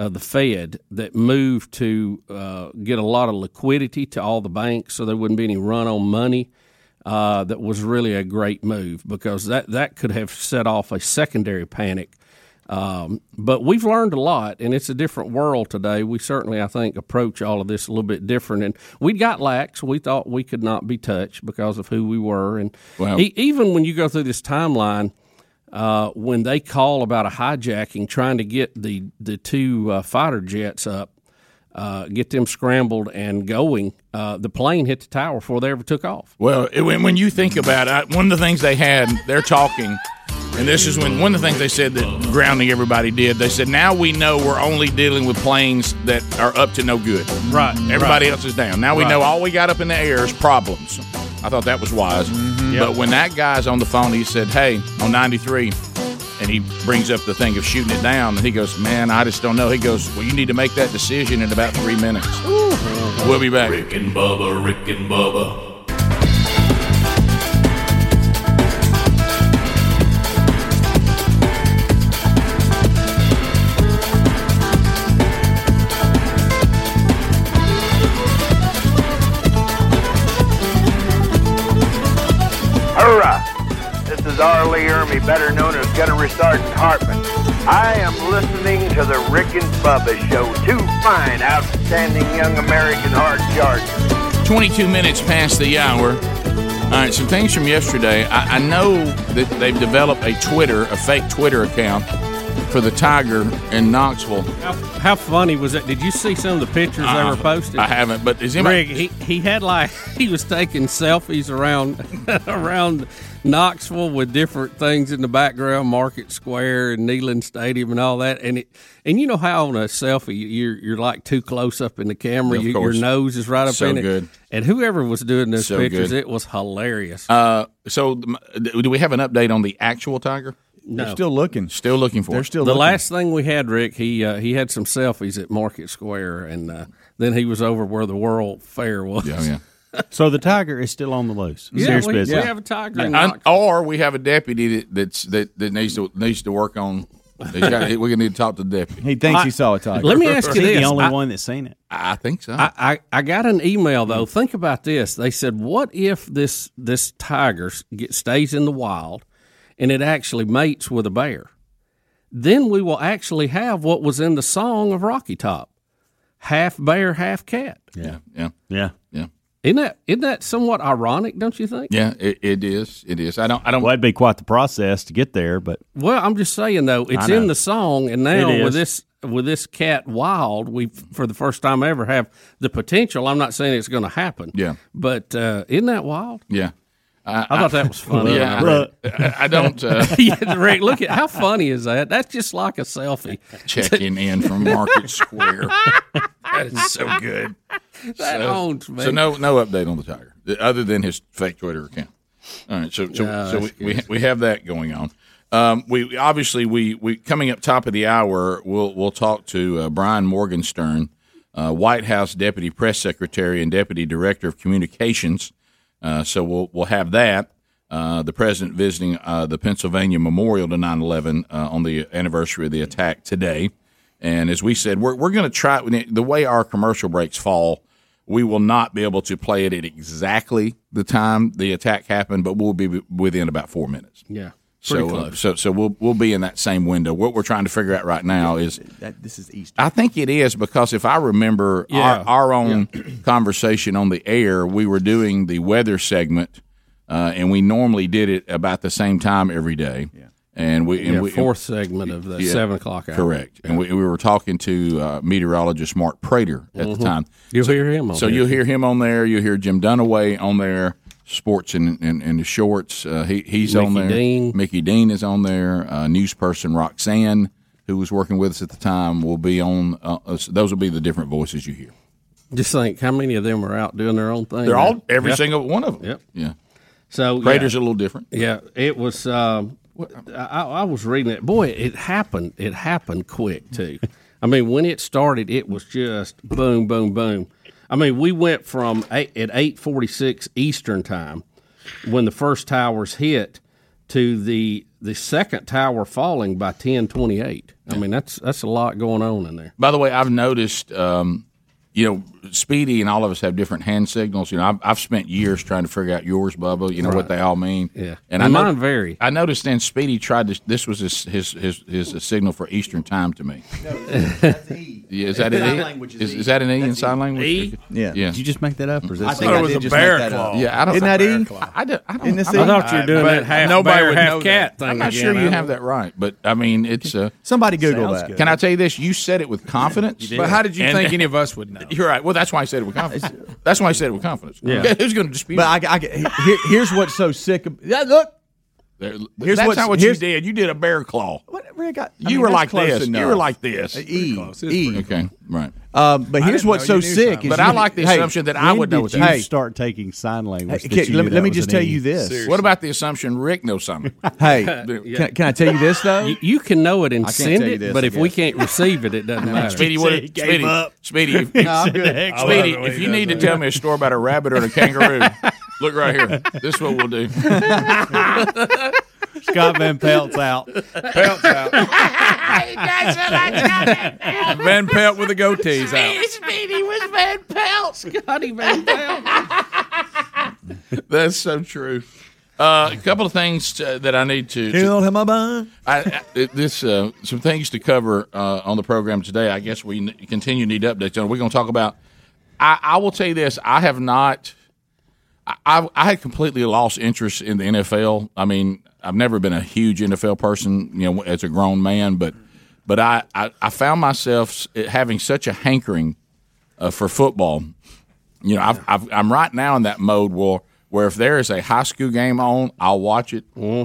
Speaker 11: of the Fed that moved to uh, get a lot of liquidity to all the banks, so there wouldn't be any run on money uh, that was really a great move because that, that could have set off a secondary panic. Um, but we've learned a lot, and it's a different world today. We certainly, I think, approach all of this a little bit different. And we got lax. We thought we could not be touched because of who we were. And
Speaker 10: Well-
Speaker 11: e- even when you go through this timeline, uh, when they call about a hijacking, trying to get the the two uh, fighter jets up, uh, get them scrambled and going, uh, the plane hit the tower before they ever took off.
Speaker 10: Well, it, when, when you think about it, one of the things they had, they're talking, and this is when one of the things they said that grounding everybody did. They said, now we know we're only dealing with planes that are up to no good.
Speaker 11: Right.
Speaker 10: Everybody else is down. Now we know all we got up in the air is problems. I thought that was wise. Mm-hmm. But when that guy's on the phone, he said, hey, on 93, and he brings up the thing of shooting it down, and he goes, man, I just don't know. He goes, well, you need to make that decision in about three minutes. We'll be back.
Speaker 2: Rick and Bubba, Rick and Bubba.
Speaker 12: Better known as Gunnery Sergeant Hartman. I am listening to the Rick and Bubba Show. Two fine, outstanding young American hard chargers.
Speaker 10: 22 minutes past the hour. All right, some things from yesterday. I, I know that they've developed a Twitter, a fake Twitter account for the Tiger in Knoxville.
Speaker 11: How, how funny was that? Did you see some of the pictures they
Speaker 10: Uh,
Speaker 11: were posted?
Speaker 10: I haven't, but is anybody?
Speaker 11: Rick, he, he had like he was taking selfies around around Knoxville with different things in the background, Market Square and Neyland Stadium and all that. And it and you know how on a selfie you're you're like too close up in the camera,
Speaker 10: Of
Speaker 11: you, your nose is right up
Speaker 10: So
Speaker 11: in it.
Speaker 10: good.
Speaker 11: And whoever was doing those
Speaker 10: So
Speaker 11: pictures,
Speaker 10: good.
Speaker 11: it was hilarious.
Speaker 10: Uh, so, do we have an update on the actual Tiger?
Speaker 11: No.
Speaker 1: They're still looking.
Speaker 10: Still looking for.
Speaker 1: They're
Speaker 10: it.
Speaker 1: still
Speaker 11: the
Speaker 1: looking.
Speaker 11: last thing we had, Rick, he uh, he had some selfies at Market Square, and uh, then he was over where the World Fair was.
Speaker 10: Yeah, yeah.
Speaker 5: So the tiger is still on the loose.
Speaker 11: Yeah,
Speaker 5: Serious
Speaker 11: we,
Speaker 5: business.
Speaker 11: we have a tiger. in
Speaker 10: And-
Speaker 11: Knoxville.
Speaker 10: or we have a deputy that, that's that, that needs to needs to work on. We're gonna need to talk to the deputy.
Speaker 1: He thinks he saw a tiger.
Speaker 11: Let me ask you
Speaker 5: Is
Speaker 11: this:
Speaker 5: the only
Speaker 11: I-
Speaker 5: one that's seen it?
Speaker 10: I think so.
Speaker 11: I, I, I got an email though. Think about this. They said, "What if this this tiger get, stays in the wild, and it actually mates with a bear? Then we will actually have what was in the song of Rocky Top: half bear, half cat.
Speaker 10: yeah, yeah,
Speaker 5: Yeah.
Speaker 10: yeah,
Speaker 11: Isn't that isn't that somewhat ironic? Don't you think?
Speaker 10: yeah. It, it is. It is. I don't. I don't.
Speaker 5: Well, it'd be quite the process to get there, but
Speaker 11: Well, I'm just saying though, it's in the song, and now with this with this cat wild, we for the first time ever have the potential. I'm not saying it's going to happen.
Speaker 10: Yeah.
Speaker 11: but uh, isn't that wild?
Speaker 10: Yeah. I,
Speaker 11: I thought that was funny.
Speaker 10: Yeah, I, I, I don't uh,
Speaker 11: yeah, Rick, look at how funny is that? That's just like a selfie.
Speaker 10: checking in from Market Square. that is so good.
Speaker 11: That
Speaker 10: so,
Speaker 11: owns me.
Speaker 10: so no no update on the tiger other than his fake Twitter account. All right, so so,
Speaker 11: No,
Speaker 10: so we, we we have that going on. Um, we we- obviously we we coming up top of the hour. We'll we'll talk to uh, Brian Morgenstern, uh, White House Deputy Press Secretary and Deputy Director of Communications. Uh, so we'll we'll have that. Uh, the president visiting uh, the Pennsylvania Memorial to 9/11 uh, on the anniversary of the attack today. And as we said, we're we're going to try the way our commercial breaks fall. We will not be able to play it at exactly the time the attack happened, but we'll be within about four minutes.
Speaker 11: yeah,
Speaker 10: So, uh, so, so we'll we'll be in that same window. What we're trying to figure out right now is
Speaker 1: That, this is Easter.
Speaker 10: I think it is because if I remember
Speaker 11: Yeah.
Speaker 10: our, our own conversation on the air, we were doing the weather segment, uh, and we normally did it about the same time every day. Yeah. And we, and
Speaker 11: yeah,
Speaker 10: we
Speaker 11: fourth segment of the
Speaker 10: yeah,
Speaker 11: seven o'clock hour.
Speaker 10: correct. And we, we were talking to uh, meteorologist Mark Prater at the time.
Speaker 11: You'll hear him. On
Speaker 10: So
Speaker 11: there.
Speaker 10: you'll hear him on there. You'll hear Jim Dunaway on there. Sports and in, in, the shorts. Uh, he, he's on
Speaker 11: Mickey
Speaker 10: there.
Speaker 11: Dean.
Speaker 10: Mickey Dean is on there. Uh, news person Roxanne, who was working with us at the time, will be on. Uh, those will be the different voices you hear.
Speaker 11: Just think how many of them are out doing their own thing.
Speaker 10: They're all every
Speaker 11: Yeah.
Speaker 10: single one of them.
Speaker 11: Yep.
Speaker 10: Yeah.
Speaker 11: So
Speaker 10: Prater's
Speaker 11: yeah.
Speaker 10: a little different.
Speaker 11: Yeah, it was. Um, I, I was reading it. Boy, it happened. It happened quick too. I mean, when it started, it was just boom, boom, boom. I mean, we went from eight, at eight forty six Eastern time when the first towers hit to the the second tower falling by ten twenty eight. I mean, that's that's a lot going on in there.
Speaker 10: By the way, I've noticed, um, you know, Speedy and all of us have different hand signals. You know, I've, I've spent years trying to figure out yours, Bubba. You know what they all mean.
Speaker 11: Yeah.
Speaker 10: and,
Speaker 11: And
Speaker 10: I know,
Speaker 11: mine vary.
Speaker 10: I noticed then Speedy tried to. This was his his his, his signal for Eastern time to me. Yeah, is that an
Speaker 1: Sign
Speaker 10: E?
Speaker 1: language is
Speaker 10: Is, is that an E in sign
Speaker 1: E.
Speaker 10: language?
Speaker 11: E?
Speaker 1: Yeah.
Speaker 10: yeah.
Speaker 5: did you just make that up, or is that
Speaker 1: I think
Speaker 6: thought it was a bear
Speaker 1: make that up.
Speaker 6: claw.
Speaker 10: Yeah, I don't.
Speaker 1: Isn't that E?
Speaker 10: I, I, don't- I don't.
Speaker 1: Isn't this
Speaker 10: I'm
Speaker 1: E?
Speaker 11: I
Speaker 10: not-
Speaker 11: thought you were doing
Speaker 6: but
Speaker 11: that half
Speaker 6: nobody
Speaker 11: bear,
Speaker 6: would
Speaker 11: half
Speaker 6: know
Speaker 11: cat
Speaker 6: that.
Speaker 11: thing.
Speaker 10: I'm not
Speaker 11: again.
Speaker 10: sure you have that right, but I mean, it's. Uh,
Speaker 1: Somebody Google
Speaker 5: Sounds
Speaker 1: that.
Speaker 5: good.
Speaker 10: can I tell you this? You said it with confidence.
Speaker 6: But how did you
Speaker 10: And-
Speaker 6: think any of us would know?
Speaker 10: You're right. Well, that's why I said it with confidence. That's why I said it with confidence.
Speaker 11: Yeah.
Speaker 10: Who's going to dispute?
Speaker 1: But I, I, here's what's so sick. Of, yeah, look.
Speaker 10: There-
Speaker 1: Here's
Speaker 10: that's
Speaker 1: what's-
Speaker 10: not what you did. You did a bear claw.
Speaker 1: What, Rick, I, I
Speaker 10: You
Speaker 1: mean,
Speaker 10: were like
Speaker 1: close
Speaker 10: this. You were like this.
Speaker 1: E. E.
Speaker 10: Okay, right.
Speaker 1: Um, but here's what's so sick. Is
Speaker 10: But I like the
Speaker 1: hey,
Speaker 10: assumption that I would know
Speaker 5: did
Speaker 10: what
Speaker 5: you
Speaker 10: that
Speaker 1: Hey.
Speaker 10: is.
Speaker 5: start taking sign language?
Speaker 1: Hey,
Speaker 5: that
Speaker 1: okay,
Speaker 5: you
Speaker 1: let, me- let me just tell
Speaker 5: E?
Speaker 1: you this.
Speaker 10: What about the assumption Rick knows something?
Speaker 1: Hey, can, can I tell you this though?
Speaker 11: You, you can know it and
Speaker 1: can't
Speaker 11: send it,
Speaker 1: this,
Speaker 11: but if we can't receive it, it doesn't matter.
Speaker 10: Speedy, what, Speedy. Speedy, if,
Speaker 1: No, I'm good.
Speaker 10: Speedy,
Speaker 6: love the way
Speaker 10: if you need to tell me a story about a rabbit or a kangaroo, look right here. This is what we'll do.
Speaker 5: Scott Van Pelt's out.
Speaker 6: Pelt's out. Van Pelt with the goatees out.
Speaker 10: Speedy was Van Pelt.
Speaker 11: Scotty Van Pelt.
Speaker 10: That's so true. Uh, a couple of things uh, that I need to.
Speaker 6: Kill him a bun.
Speaker 10: I, I, this uh, some things to cover uh, on the program today. I guess we n- continue to need updates on. We're going to talk about. I, I will tell you this: I have not. I, I I had completely lost interest in the NFL. I mean, I've never been a huge NFL person, you know, as a grown man, but but I I, I found myself having such a hankering uh, for football. You know, I've, I've, I'm right now in that mode where where if there is a high school game on, I'll watch it.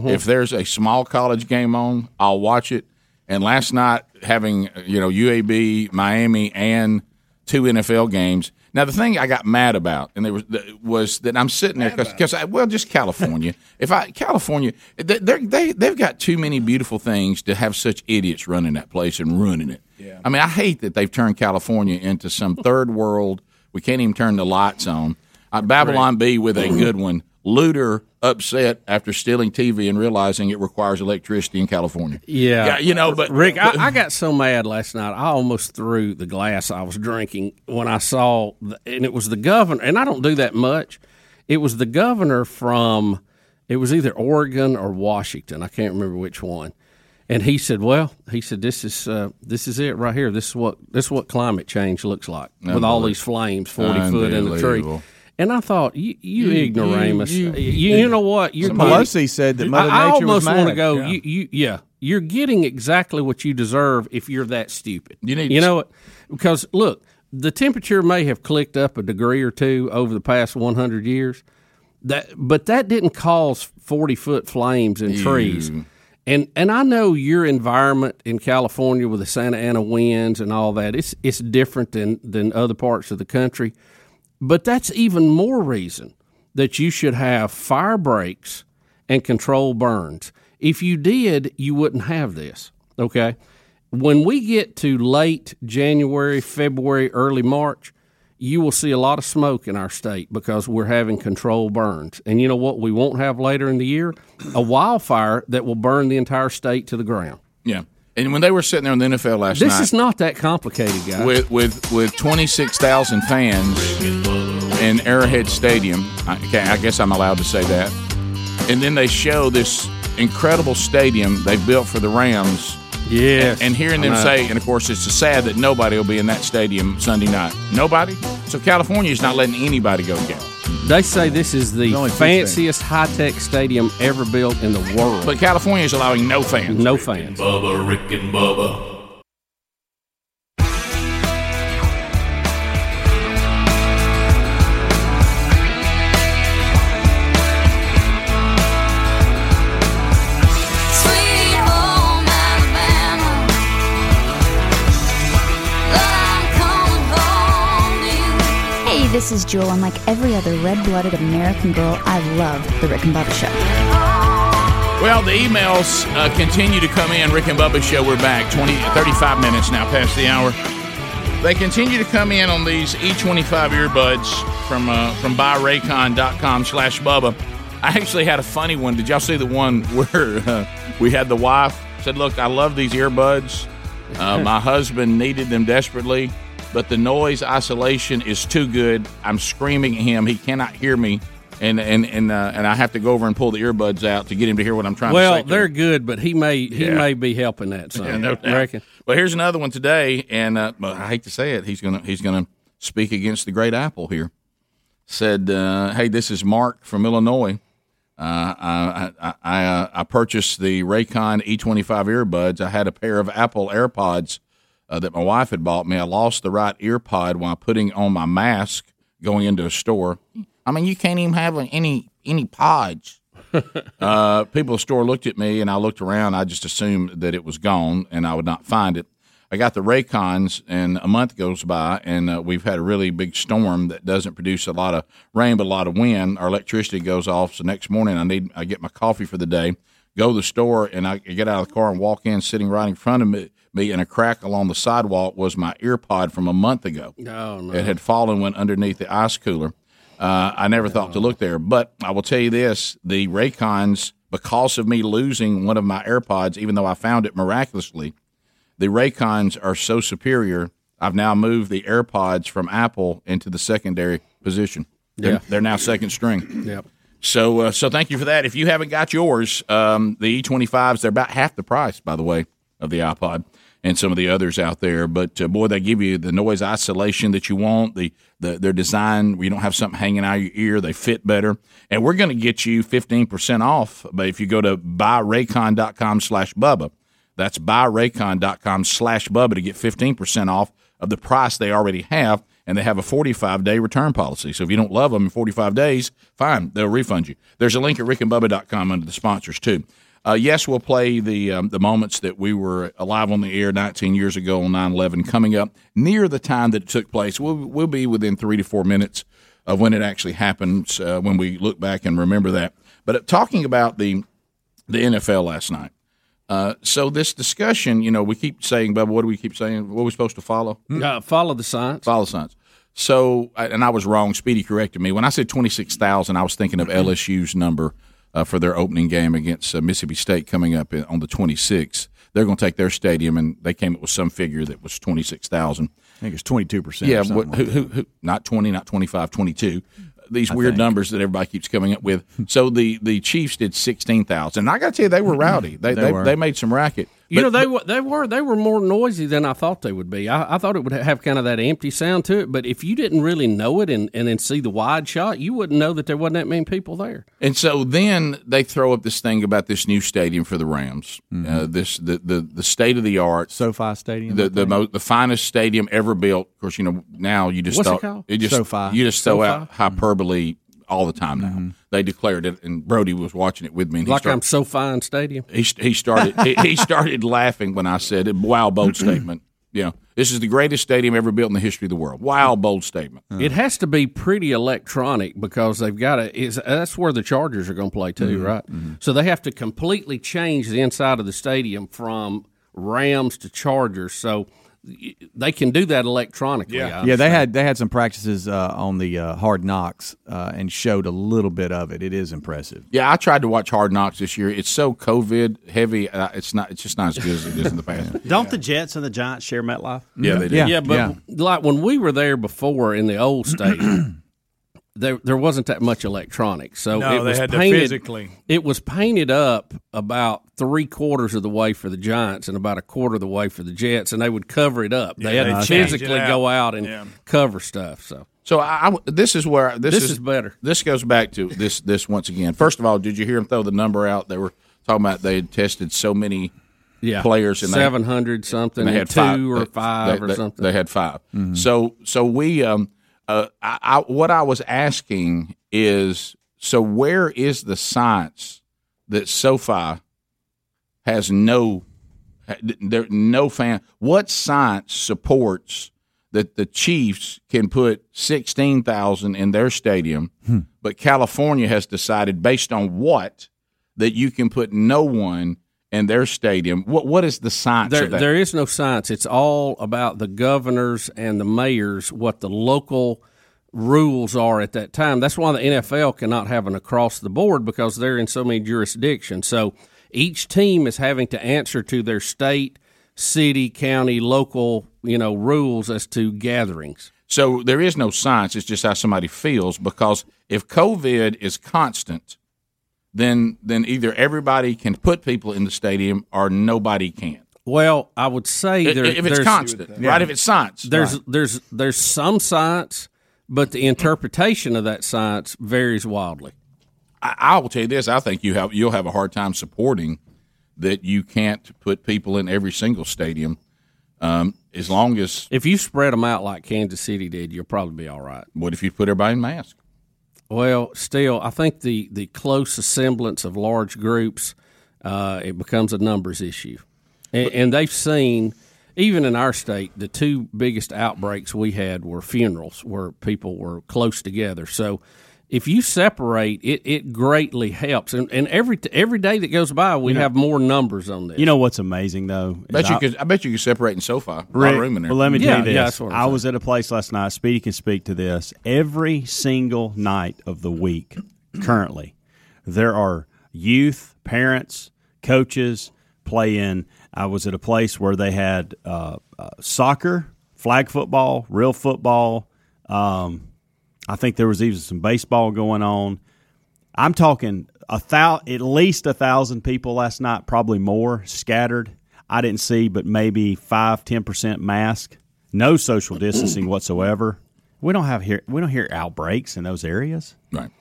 Speaker 10: If there's a small college game on, I'll watch it. And last night, having you know UAB, Miami, and two NFL games. Now the thing I got mad about, and there was was that I'm sitting there because well, just California. if I California, they they they've got too many beautiful things to have such idiots running that place and ruining it. Yeah. I mean, I hate that they've turned California into some third world. We can't even turn the lights on. Uh, Babylon Bee with a good one. Looter upset after stealing TV and realizing it requires electricity in California.
Speaker 11: Yeah.
Speaker 10: you know, but
Speaker 11: Rick, I, I got so mad last night. I almost threw the glass I was drinking when I saw, the, and it was the governor. And I don't do that much. It was the governor from, it was either Oregon or Washington. I can't remember which one. And he said, "Well, he said this is uh, this is it right here. This is what this is what climate change looks like with all these flames forty foot in the tree."
Speaker 10: Unbelievable.
Speaker 11: And I thought, you, you,
Speaker 1: You-
Speaker 11: ignoramus,
Speaker 1: you-
Speaker 11: you,
Speaker 1: you-
Speaker 11: you, know what? You're
Speaker 1: Pelosi said that Mother
Speaker 11: I, I
Speaker 1: Nature was
Speaker 11: almost want to go.
Speaker 1: Yeah.
Speaker 11: You, you, yeah, you're getting exactly what you deserve if you're that stupid.
Speaker 10: You need-
Speaker 11: you know what? Because look, the temperature may have clicked up a degree or two over the past 100 years. That, but that didn't cause 40 foot flames in trees. And and I know your environment in California with the Santa Ana winds and all that. It's it's different than than other parts of the country. But that's even more reason that you should have fire breaks and control burns. If you did, you wouldn't have this. Okay. When we get to late January, February, early March, you will see a lot of smoke in our state because we're having control burns. And you know what we won't have later in the year? A wildfire that will burn the entire state to the ground.
Speaker 10: Yeah. And when they were sitting there on the NFL last
Speaker 11: This
Speaker 10: night, this
Speaker 11: is not that complicated, guys.
Speaker 10: with with with twenty six thousand fans in Arrowhead Stadium. I, okay, I guess I'm allowed to say that. And then they show this incredible stadium they built for the Rams.
Speaker 11: Yes,
Speaker 10: And hearing them say, and of course, it's sad that nobody will be in that stadium Sunday night. Nobody. So California is not letting anybody go get. it.
Speaker 11: They say this is the
Speaker 10: only two
Speaker 11: fanciest high tech stadium ever built in the world.
Speaker 10: But California is allowing no fans.
Speaker 11: No fans.
Speaker 2: Bubba, Rick and Bubba.
Speaker 13: This is Jewel, and like every other red blooded American girl, I love The Rick and Bubba Show.
Speaker 10: Well, the emails uh, continue to come in. Rick and Bubba show. We're back 20, 35 minutes now past the hour. They continue to come in on these E25 earbuds from uh, from buyraycon.com slash Bubba. I actually had a funny one. Did y'all see the one where uh, we had the wife said, "Look, I love these earbuds. Uh, my husband needed them desperately, but the noise isolation is too good. I'm screaming at him. He cannot hear me." And and and uh, and I have to go over and pull the earbuds out to get him to hear what I'm trying to say.
Speaker 11: Well, they're
Speaker 10: him.
Speaker 11: good, but he may he
Speaker 10: Yeah.
Speaker 11: may be helping that. Son.
Speaker 10: Yeah, no doubt.
Speaker 11: reckon.
Speaker 10: Well, here's another one today, and uh, well, I hate to say it, he's gonna he's gonna speak against the great Apple here. Said, uh, "Hey, this is Mark from Illinois. Uh, I I I, uh, I purchased the Raycon E25 earbuds. I had a pair of Apple AirPods uh, that my wife had bought me. I lost the right ear pod while putting on my mask going into a store. I mean, you can't even have any any pods." uh, people at the store looked at me, and I looked around. I just assumed that it was gone, and I would not find it. I got the Raycons, and a month goes by, and uh, we've had a really big storm that doesn't produce a lot of rain but a lot of wind. Our electricity goes off, so next morning I need I get my coffee for the day, go to the store, and I get out of the car and walk in. Sitting right in front of me, me in a crack along the sidewalk was my earpod from a month ago.
Speaker 11: Oh, no.
Speaker 10: It had fallen went underneath the ice cooler. Uh, I never thought to look there, but I will tell you this: the Raycons, because of me losing one of my AirPods, even though I found it miraculously, the Raycons are so superior. I've now moved the AirPods from Apple into the secondary position. They're,
Speaker 11: Yeah.
Speaker 10: they're now second string.
Speaker 11: Yep.
Speaker 10: So, uh, so thank you for that. If you haven't got yours, um, the E25s they're about half the price, by the way, of the iPod and some of the others out there. But uh, boy, they give you the noise isolation that you want. The, the their design where you don't have something hanging out your ear. They fit better, and we're going to get you fifteen percent off. But if you go to buyraycon.com slash bubba, that's buyraycon.com slash bubba to get fifteen percent off of the price they already have. And they have a 45 day return policy. So if you don't love them in 45 days, fine, they'll refund you. There's a link at rickandbubba.com under the sponsors, too. Uh, yes, we'll play the um, the moments that we were alive on the air 19 years ago on 9/11 coming up near the time that it took place. We'll, we'll be within three to four minutes of when it actually happens uh, when we look back and remember that. But uh, talking about the the NFL last night. Uh, so this discussion, you know, we keep saying, Bubba, what do we keep saying? What are we supposed to follow?
Speaker 11: Uh, follow the science.
Speaker 10: Follow the science. So, and I was wrong. Speedy corrected me. When I said 26,000, I was thinking of LSU's number uh, for their opening game against uh, Mississippi State coming up in, on the 26th. They're going to take their stadium, and they came up with some figure that was 26,000.
Speaker 1: I think it's 22%.
Speaker 10: Yeah,
Speaker 1: or something
Speaker 10: what,
Speaker 1: like
Speaker 10: who, who, not 20, not 25, 22. These
Speaker 1: I
Speaker 10: weird
Speaker 1: think.
Speaker 10: numbers that everybody keeps coming up with. So the, the Chiefs did 16,000. And I got to tell you, they were rowdy. They,
Speaker 11: They
Speaker 10: they, they made some racket.
Speaker 11: You know they were they were they were more noisy than I thought they would be. I, I thought it would have kind of that empty sound to it. But if you didn't really know it and, and then see the wide shot, you wouldn't know that there wasn't that many people there.
Speaker 10: And so then they throw up this thing about this new stadium for the Rams.
Speaker 1: Mm-hmm.
Speaker 10: Uh, this the, the the state of the art
Speaker 1: SoFi Stadium.
Speaker 10: the the, mo- the finest stadium ever built. Of course, you know now you just
Speaker 11: What's it
Speaker 10: throw,
Speaker 11: called?
Speaker 10: just
Speaker 1: SoFi.
Speaker 10: you just throw
Speaker 11: SoFi?
Speaker 10: out hyperbole all the time now. Mm-hmm. They declared it, and Brody was watching it with me. And
Speaker 11: Like
Speaker 10: started-
Speaker 11: I'm so fine stadium.
Speaker 10: he, he started he, he started laughing when I said it. Wow, bold mm-hmm. statement. You know, this is the greatest stadium ever built in the history of the world. Wow, bold statement.
Speaker 11: It uh-huh. has to be pretty electronic because they've got to. Is that's where the Chargers are going to play too,
Speaker 10: Mm-hmm.
Speaker 11: right? Mm-hmm. So they have to completely change the inside of the stadium from Rams to Chargers. So they can do that electronically. I
Speaker 1: Yeah, they had they had some practices uh, on the uh, Hard Knocks uh, and showed a little bit of it. It is impressive.
Speaker 10: Yeah, I tried to watch Hard Knocks this year. It's so COVID heavy. Uh, it's not. It's just not as good as it is in the past.
Speaker 5: Don't the Jets and the Giants share MetLife?
Speaker 10: Yeah, they do.
Speaker 1: Yeah.
Speaker 11: Yeah, but
Speaker 1: Yeah.
Speaker 11: like when we were there before in the old stadium, there there wasn't that much electronics. So
Speaker 6: No,
Speaker 11: it
Speaker 6: they
Speaker 11: was
Speaker 6: had to
Speaker 11: painted,
Speaker 6: physically-
Speaker 11: It was painted up about three quarters of the way for the Giants and about a quarter of the way for the Jets, and they would cover it up. they had
Speaker 6: they
Speaker 11: to physically
Speaker 6: out.
Speaker 11: go out and
Speaker 6: Yeah.
Speaker 11: cover stuff. So
Speaker 10: So I, I- this is where this,
Speaker 11: This is better.
Speaker 10: This goes back to this this once again. First of all, did you hear them throw the number out? They were talking about they had tested so many
Speaker 11: yeah,
Speaker 10: players and they-
Speaker 11: seven hundred something,
Speaker 10: and they
Speaker 11: and
Speaker 10: had
Speaker 11: two
Speaker 10: five
Speaker 11: or
Speaker 10: they-
Speaker 11: five
Speaker 10: they-
Speaker 11: or
Speaker 10: they-
Speaker 11: something.
Speaker 10: They had 5 So so we um uh I, I, what I was asking is so where is the science that SoFi has no there no fan what science supports that the Chiefs can put 16,000 in their stadium but California has decided based on what that you can put no one in their stadium what what is the science
Speaker 11: There, there is no science. It's all about the governors and the mayors, what the local rules are at that time. That's why the NFL cannot have an across the board because they're in so many jurisdictions. So each team is having to answer to their state, city, county, local, you know, rules as to gatherings.
Speaker 10: So there is no science. It's just how somebody feels. Because if COVID is constant, then then either everybody can put people in the stadium or nobody can.
Speaker 11: Well, I would say
Speaker 10: I-
Speaker 11: there,
Speaker 10: if it's
Speaker 11: there's,
Speaker 10: constant, right? If it's science,
Speaker 11: there's
Speaker 10: right.
Speaker 11: there's there's some science, but the interpretation of that science varies wildly.
Speaker 10: I, I will tell you this: I think you have you'll have a hard time supporting that you can't put people in every single stadium. Um, as long as
Speaker 11: If you spread them out like Kansas City did, you'll probably be all right.
Speaker 10: what if you put everybody in mask?
Speaker 11: Well, still, I think the the close assemblance of large groups, uh, it becomes a numbers issue, and, and they've seen. Even in our state, the two biggest outbreaks we had were funerals where people were close together. So, if you separate, it, it greatly helps. And, and every every day that goes by, we have more numbers on this.
Speaker 5: You know what's amazing though? is
Speaker 10: Bet you
Speaker 5: I-
Speaker 10: could. I bet you could separate in SoFi. A lot
Speaker 5: Rick,
Speaker 10: room in there.
Speaker 5: Well, let me
Speaker 11: Yeah,
Speaker 5: tell you
Speaker 11: yeah,
Speaker 5: this.
Speaker 11: that's what I'm
Speaker 5: I
Speaker 11: saying.
Speaker 5: was at a place last night. Speedy can speak to this. Every single night of the week, currently, there are youth, parents, coaches playing. I was at a place where they had uh, uh, soccer, flag football, real football. Um, I think there was even some baseball going on. I'm talking a thou at least a thousand people last night, probably more scattered. I didn't see, but maybe five, ten percent mask, no social distancing whatsoever. We don't have here. We don't hear outbreaks in those areas.
Speaker 10: Right.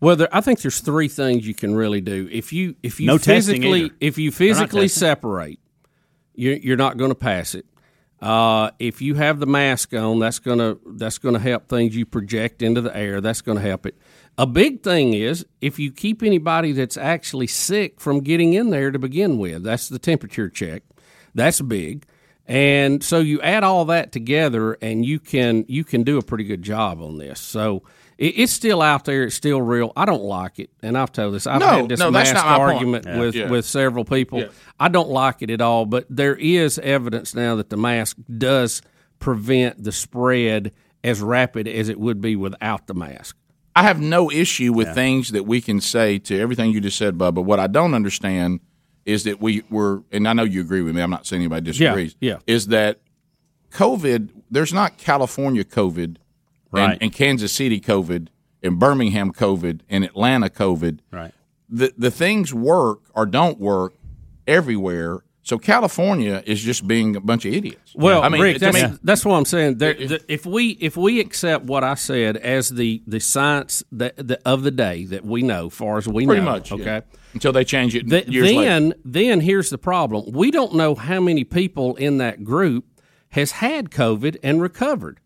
Speaker 11: Well, there, I think there's three things you can really do. If you if you
Speaker 5: No
Speaker 11: physically if you physically separate, you're, you're not going to pass it. Uh, if you have the mask on, that's gonna that's gonna help things you project into the air. That's to help it. A big thing is if you keep anybody that's actually sick from getting in there to begin with. That's the temperature check. That's big. And so you add all that together, and you can you can do a pretty good job on this. So it, it's still out there. It's still real. I don't like it, and I've told this. I've
Speaker 10: No,
Speaker 11: had this
Speaker 10: no, that's
Speaker 11: mask
Speaker 10: not my point.
Speaker 11: argument
Speaker 10: Yeah.
Speaker 11: with
Speaker 10: Yeah.
Speaker 11: with several people.
Speaker 10: Yeah.
Speaker 11: I don't like it at all. But there is evidence now that the mask does prevent the spread as rapid as it would be without the mask.
Speaker 10: I have no issue with things that we can say to everything you just said, Bubba. What I don't understand is that we were, and I know you agree with me. I'm not saying anybody disagrees.
Speaker 11: Yeah, yeah.
Speaker 10: Is that COVID? There's not California COVID,
Speaker 5: Right.
Speaker 10: and, and Kansas City COVID, and Birmingham COVID, and Atlanta COVID.
Speaker 5: Right.
Speaker 10: The the things work or don't work everywhere. So California is just being a bunch of idiots.
Speaker 11: Well,
Speaker 10: I mean,
Speaker 11: Rick, that's,
Speaker 10: me-
Speaker 11: that's what I'm saying. There, the, if we if we accept what I said as the the science that the, of the day that we know, far as we
Speaker 10: pretty
Speaker 11: know,
Speaker 10: much yeah.
Speaker 11: okay.
Speaker 10: until they change it
Speaker 11: Th-
Speaker 10: years later.
Speaker 11: then then here's the problem: we don't know how many people in that group has had COVID and recovered.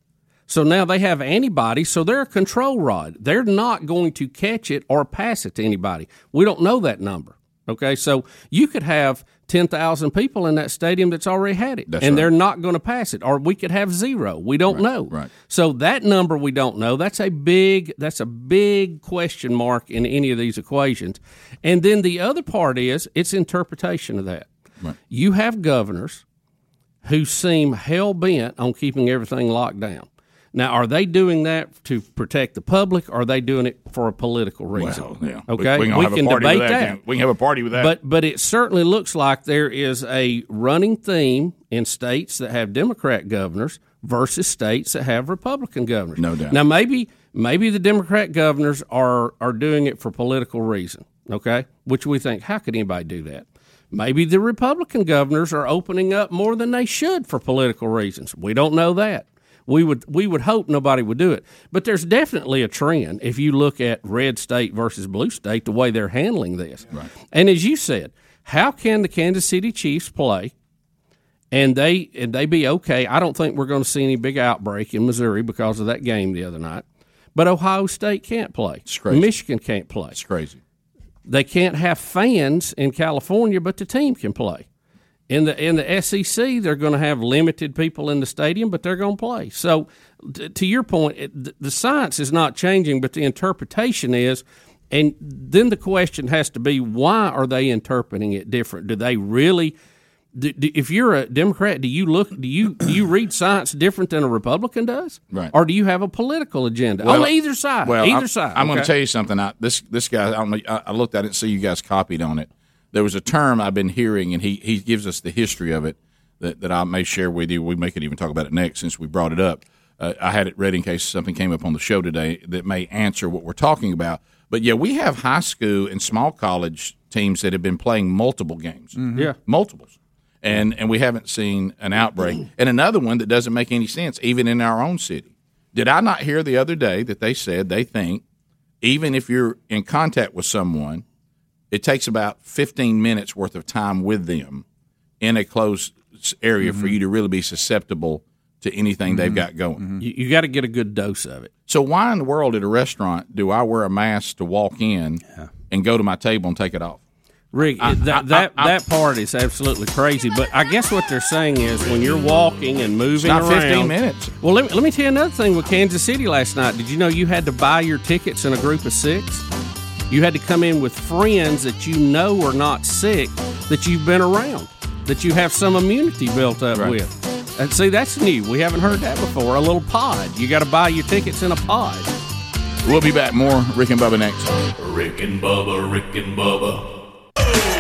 Speaker 11: So now they have antibodies, so they're a control rod. They're not going to catch it or pass it to anybody. We don't know that number. Okay, so you could have ten thousand people in that stadium that's already had it,
Speaker 10: That's
Speaker 11: and
Speaker 10: right.
Speaker 11: they're not going to pass it. Or we could have zero. We don't know.
Speaker 10: right.
Speaker 11: So that number we don't know. That's a big. That's a big question mark in any of these equations. And then the other part is it's interpretation of that.
Speaker 10: Right.
Speaker 11: You have governors who seem hell bent on keeping everything locked down. Now, are they doing that to protect the public? Or are they doing it for a political reason?
Speaker 10: Well, yeah.
Speaker 11: Okay,
Speaker 10: we, we, can a party
Speaker 11: debate
Speaker 10: that.
Speaker 11: that.
Speaker 10: we? We can have a party with that.
Speaker 11: But but it certainly looks like there is a running theme in states that have Democrat governors versus states that have Republican governors.
Speaker 10: No doubt.
Speaker 11: Now maybe maybe the Democrat governors are are doing it for political reason. Okay, which we think how could anybody do that? Maybe the Republican governors are opening up more than they should for political reasons. We don't know that. We would we would hope nobody would do it, but there's definitely a trend if you look at red state versus blue state, the way they're handling this. Right. And as you said, how can the Kansas City Chiefs play and they and they be okay? I don't think we're going to see any big outbreak in Missouri because of that game the other night. But Ohio State can't play.
Speaker 10: crazy.
Speaker 11: Michigan can't play.
Speaker 10: it's crazy.
Speaker 11: They can't have fans in California, but the team can play. In the in the SEC, they're going to have limited people in the stadium, but they're going to play. So, t- to your point, it, th- the science is not changing, but the interpretation is. And then the question has to be, why are they interpreting it different? Do they really? Do, do, if you're a Democrat, do you look? Do you do you read science different than a Republican does?
Speaker 10: Right.
Speaker 11: Or do you have a political agenda
Speaker 10: Well,
Speaker 11: on either side?
Speaker 10: Well,
Speaker 11: either
Speaker 10: I'm,
Speaker 11: side.
Speaker 10: I'm going to tell you something. I, this this guy, I, don't I, I looked at it and see you guys copied on it. There was a term I've been hearing, and he, he gives us the history of it that, that I may share with you. We may could even talk about it next since we brought it up. Uh, I had it ready in case something came up on the show today that may answer what we're talking about. But yeah, we have high school and small college teams that have been playing multiple games,
Speaker 11: Yeah.
Speaker 10: multiples, and and we haven't seen an outbreak. And another one that doesn't make any sense, even in our own city. Did I not hear the other day that they said they think even if you're in contact with someone, it takes about 15 minutes worth of time with them in a closed area for mm-hmm. you to really be susceptible to anything they've mm-hmm. got going. Mm-hmm.
Speaker 11: You, you got to get a good dose of it.
Speaker 10: So why in the world at a restaurant do I wear a mask to walk in and go to my table and take it off?
Speaker 11: Rick,
Speaker 10: I-
Speaker 11: that
Speaker 10: I-
Speaker 11: that,
Speaker 10: I-
Speaker 11: that part is absolutely crazy. But I guess what they're saying is when you're walking and moving
Speaker 10: not
Speaker 11: around,
Speaker 10: 15 minutes.
Speaker 11: Well, let me, let me tell you another thing with Kansas City last night. Did you know you had to buy your tickets in a group of six? You had to come in with friends that you know are not sick, that you've been around, that you have some immunity built up
Speaker 10: Right.
Speaker 11: with. And see, that's new. We haven't heard that before. A little pod. You got to buy your tickets in a pod.
Speaker 10: We'll be back more Rick and Bubba next.
Speaker 2: Rick and Bubba, Rick and Bubba.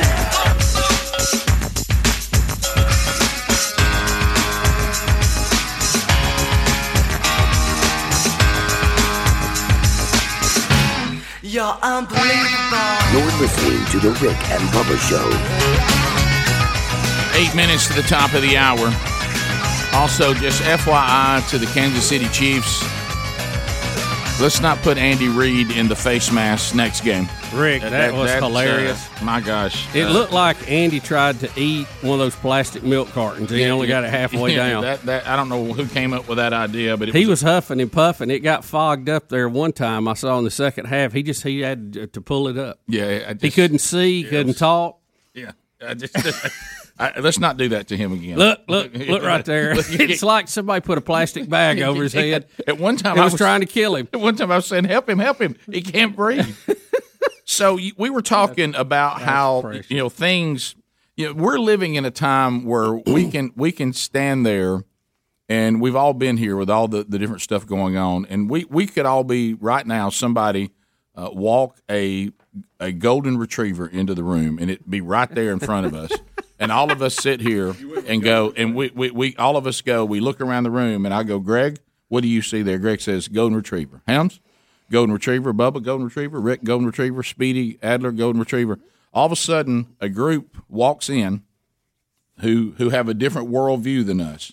Speaker 14: You're unbelievable.
Speaker 15: You're listening to The Rick and Bubba Show.
Speaker 10: Eight minutes to the top of the hour. Also, just FYI to the Kansas City Chiefs, let's not put Andy Reid in the face mask next game.
Speaker 11: Rick, that, was
Speaker 10: that's, uh,
Speaker 11: hilarious.
Speaker 10: my gosh.
Speaker 11: It
Speaker 10: Uh,
Speaker 11: looked like Andy tried to eat one of those plastic milk cartons. He
Speaker 10: yeah,
Speaker 11: only
Speaker 10: yeah,
Speaker 11: got it halfway
Speaker 10: yeah,
Speaker 11: down.
Speaker 10: That, that, I don't know who came up with that idea, but
Speaker 11: he was huffing and puffing. It got fogged up there one time. I saw in the second half. He just he had to- pull it up.
Speaker 10: Yeah, I
Speaker 11: he couldn't see, couldn't
Speaker 10: was-
Speaker 11: talk.
Speaker 10: Yeah, I just, I, let's not do that to him again.
Speaker 11: Look, look, look right there. It's like somebody put a plastic bag over his head.
Speaker 10: At one time, I
Speaker 11: was trying to kill him.
Speaker 10: At one time, I was saying, "Help him, help him! He can't breathe." so we were talking about how you know things. You know, we're living in a time where we can we can stand there, and we've all been here with all the, the different stuff going on, and we we could all be right now. Somebody uh, walk a a golden retriever into the room, and it be right there in front of us. And all of us sit here and go, and we, we, we all of us go. We look around the room, and I go, Greg, what do you see there? Greg says, golden retriever. Helms, golden retriever. Bubba, golden retriever. Rick, golden retriever. Speedy, Adler, golden retriever. All of a sudden, a group walks in who who have a different worldview than us,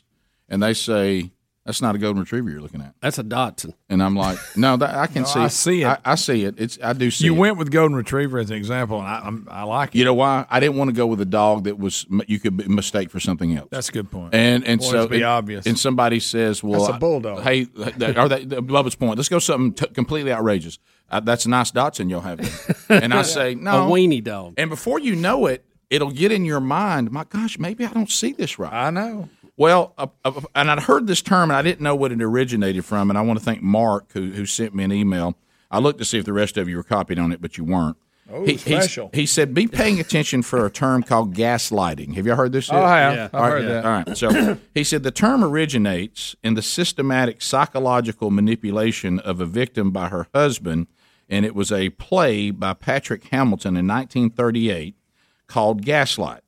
Speaker 10: and they say, "That's not a golden retriever you're looking at.
Speaker 11: That's a dachshund."
Speaker 10: And I'm like, "No, that, I can
Speaker 6: No,
Speaker 10: see.
Speaker 6: I
Speaker 10: it.
Speaker 6: see it.
Speaker 10: I, I see it. It's I do see.
Speaker 6: You
Speaker 10: it.
Speaker 6: went with golden retriever as an example, and I, I'm, I like it.
Speaker 10: You know why? I didn't want to go with a dog that was you could be- mistake for something else.
Speaker 6: That's a good point.
Speaker 10: And and
Speaker 6: Boy,
Speaker 10: so
Speaker 6: it'd be
Speaker 10: and-
Speaker 6: obvious.
Speaker 10: And somebody says, "Well,
Speaker 6: That's a bulldog.
Speaker 10: Hey, that, or that, Bubba's point. Let's go something t- completely outrageous. Uh, that's a nice dachshund you'll have. there." And I say, "No,
Speaker 11: A weenie dog.
Speaker 10: And before you know it, it'll get in your mind. My gosh, maybe I don't see this right.
Speaker 6: I know.
Speaker 10: Well, uh, uh, and I'd heard this term, and I didn't know what it originated from. And I want to thank Mark who who sent me an email. I looked to see if the rest of you were copied on it, but you weren't.
Speaker 6: Oh,
Speaker 10: he,
Speaker 6: special.
Speaker 10: He said, "Be paying attention for a term called gaslighting." Have you heard this?
Speaker 6: Oh,
Speaker 10: yet?
Speaker 6: I have. Yeah. I've
Speaker 10: All right,
Speaker 6: heard that.
Speaker 10: All right. So he said the term originates in the systematic psychological manipulation of a victim by her husband, and it was a play by Patrick Hamilton in 1938 called Gaslight.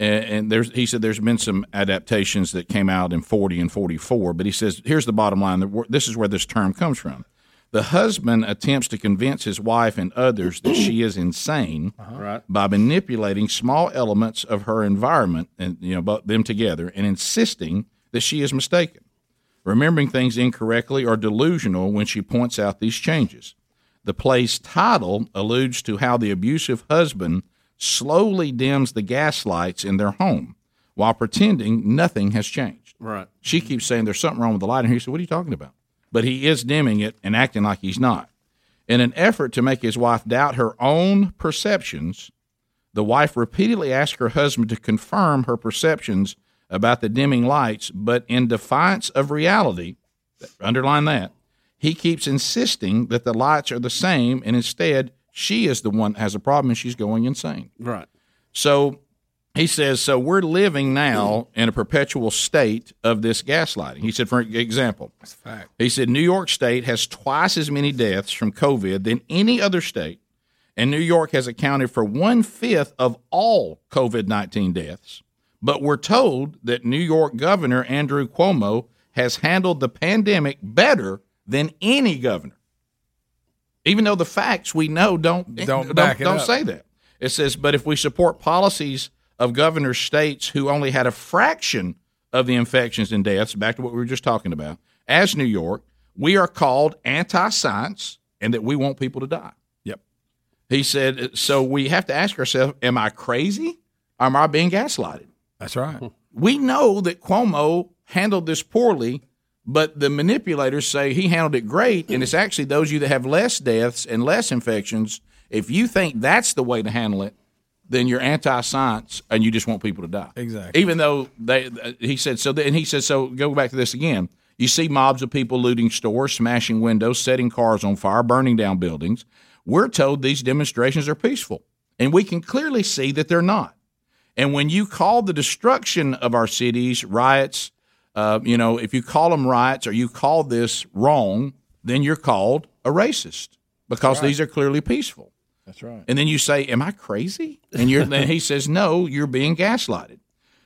Speaker 10: And, and there's, he said there's been some adaptations that came out in 40 and 44, but he says here's the bottom line. This is where this term comes from. The husband attempts to convince his wife and others that she is insane uh-huh.
Speaker 11: Right.
Speaker 10: by manipulating small elements of her environment and you know them together and insisting that she is mistaken, remembering things incorrectly or delusional when she points out these changes. The play's title alludes to how the abusive husband slowly dims the gas lights in their home while pretending nothing has changed.
Speaker 11: Right.
Speaker 10: She mm-hmm. keeps saying there's something wrong with the light, and he said, "What are you talking about?" But he is dimming it and acting like he's not. In an effort to make his wife doubt her own perceptions, the wife repeatedly asks her husband to confirm her perceptions about the dimming lights, but in defiance of reality, underline that, he keeps insisting that the lights are the same, and instead she is the one that has a problem and she's going insane.
Speaker 11: Right.
Speaker 10: So he says, so we're living now in a perpetual state of this gaslighting. He said, for example,
Speaker 6: That's a fact.
Speaker 10: he said New York State has twice as many deaths from COVID than any other state, and New York has accounted for one fifth of all COVID 19 deaths. But we're told that New York Governor Andrew Cuomo has handled the pandemic better than any governor. Even though the facts we know don't
Speaker 6: Don't
Speaker 10: don't, don't say that. It says, but if we support policies of governor states who only had a fraction of the infections and deaths, back to what we were just talking about, as New York, we are called anti science and that we want people to die.
Speaker 6: Yep.
Speaker 10: He said, so we have to ask ourselves, am I crazy or am I being gaslighted?
Speaker 6: That's right.
Speaker 10: We know that Cuomo handled this poorly, but the manipulators say he handled it great, and it's actually those of you that have less deaths and less infections. If you think that's the way to handle it, then you're anti-science and you just want people to die.
Speaker 6: Exactly.
Speaker 10: Even though they, uh, he said so, and he said so. Go back to this again. You see mobs of people looting stores, smashing windows, setting cars on fire, burning down buildings. We're told these demonstrations are peaceful, and we can clearly see that they're not. And when you call the destruction of our cities riots, uh, you know, if you call them riots or you call this wrong, then you're called a racist because
Speaker 6: right.
Speaker 10: these are clearly peaceful.
Speaker 6: That's right.
Speaker 10: And then you say, "Am I crazy?" And you're then he says, "No, you're being gaslighted."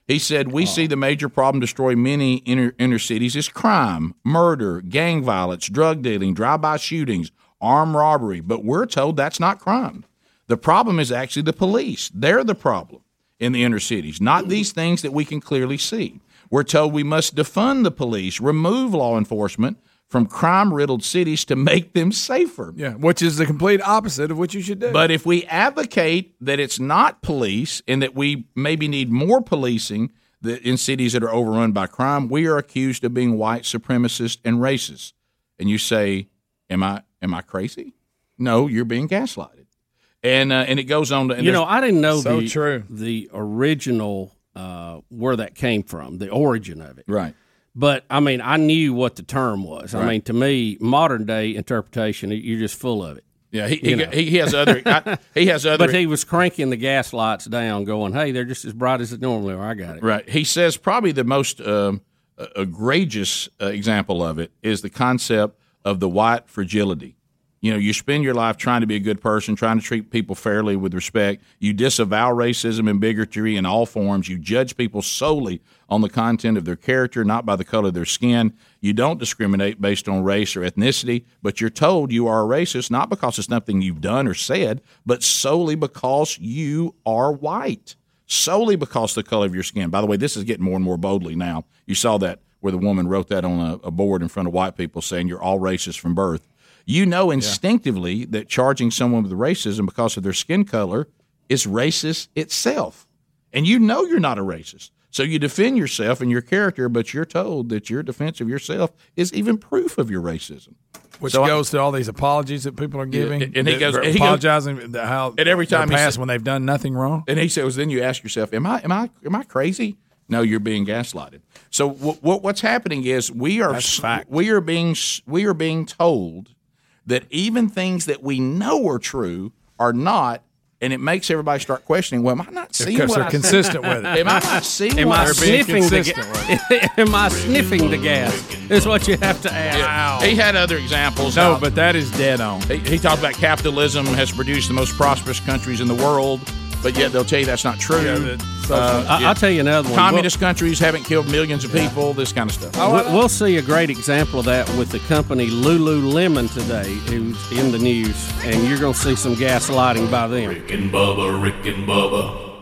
Speaker 10: He said, "We see the major problem destroy many inner inner cities is crime, murder, gang violence, drug dealing, drive-by shootings, armed robbery, but we're told that's not crime. The problem is actually the police. They're the problem in the inner cities, not these things that we can clearly see. We're told we must defund the police, remove law enforcement from crime riddled cities to make them safer.
Speaker 6: Yeah, which is the complete opposite of what you should do.
Speaker 10: But if we advocate that it's not police and that we maybe need more policing in cities that are overrun by crime, we are accused of being white supremacist and racist. And you say, "Am I am I crazy?" No, you're being gaslighted. And uh, and it goes on to and
Speaker 11: you know, I didn't know
Speaker 10: So
Speaker 11: the
Speaker 10: true.
Speaker 11: the original uh, where that came from, the origin of it.
Speaker 10: Right.
Speaker 11: But I mean, I knew what the term was. I mean, to me, modern day interpretation, you're just full of it.
Speaker 10: Yeah, he- he- he- has other- I- he has other-
Speaker 11: But he was cranking the gas lights down, going, "Hey, they're just as bright as they normally are." I got it.
Speaker 10: Right. He says probably the most um, egregious uh, example of it is the concept of the white fragility. You know, you spend your life trying to be a good person, trying to treat people fairly with respect. You disavow racism and bigotry in all forms. You judge people solely on the content of their character, not by the color of their skin. You don't discriminate based on race or ethnicity, but you're told you are a racist not because of something you've done or said, but solely because you are white solely because the color of your skin. By the way, this is getting more and more boldly now. You saw that where the woman wrote that on a, a board in front of white people saying you're all racist from birth. You know instinctively that charging someone with racism because of their skin color is racist itself. And you know you're not a racist. So you defend yourself and your character, but you're told that your defense of yourself is even proof of your racism.
Speaker 6: Which
Speaker 10: So I-
Speaker 6: goes to all these apologies that people are giving,
Speaker 10: and he goes- and he goes-
Speaker 6: apologizing that how
Speaker 10: And every time he
Speaker 6: past when they've done nothing wrong.
Speaker 10: And he says, then you ask yourself, am I am I am I crazy? No, you're being gaslighted. So what what what's happening is we are we are being we are being told that even things that we know are true are not. And it makes everybody start questioning. Well, am I not seeing
Speaker 6: Because
Speaker 10: what
Speaker 6: they're
Speaker 10: I
Speaker 6: consistent
Speaker 10: see?
Speaker 6: with it.
Speaker 10: Am I not seeing?
Speaker 11: Am
Speaker 10: what
Speaker 11: I sniffing the
Speaker 10: consistent
Speaker 11: gas? Am I sniffing the gas? Is what you have to ask.
Speaker 10: He had other examples.
Speaker 6: No,
Speaker 10: How-
Speaker 6: but that is dead on.
Speaker 10: He, he talked about capitalism has produced the most prosperous countries in the world, but yet they'll tell you that's not true.
Speaker 6: Yeah, that
Speaker 10: Uh,
Speaker 11: I- I'll tell you another one.
Speaker 10: Communist countries haven't killed millions of people. This kind of stuff.
Speaker 11: We- We'll see a great example of that with the company Lululemon today, who's in the news, and you're going to see some gaslighting by them.
Speaker 2: Rick and Bubba, Rick and Bubba.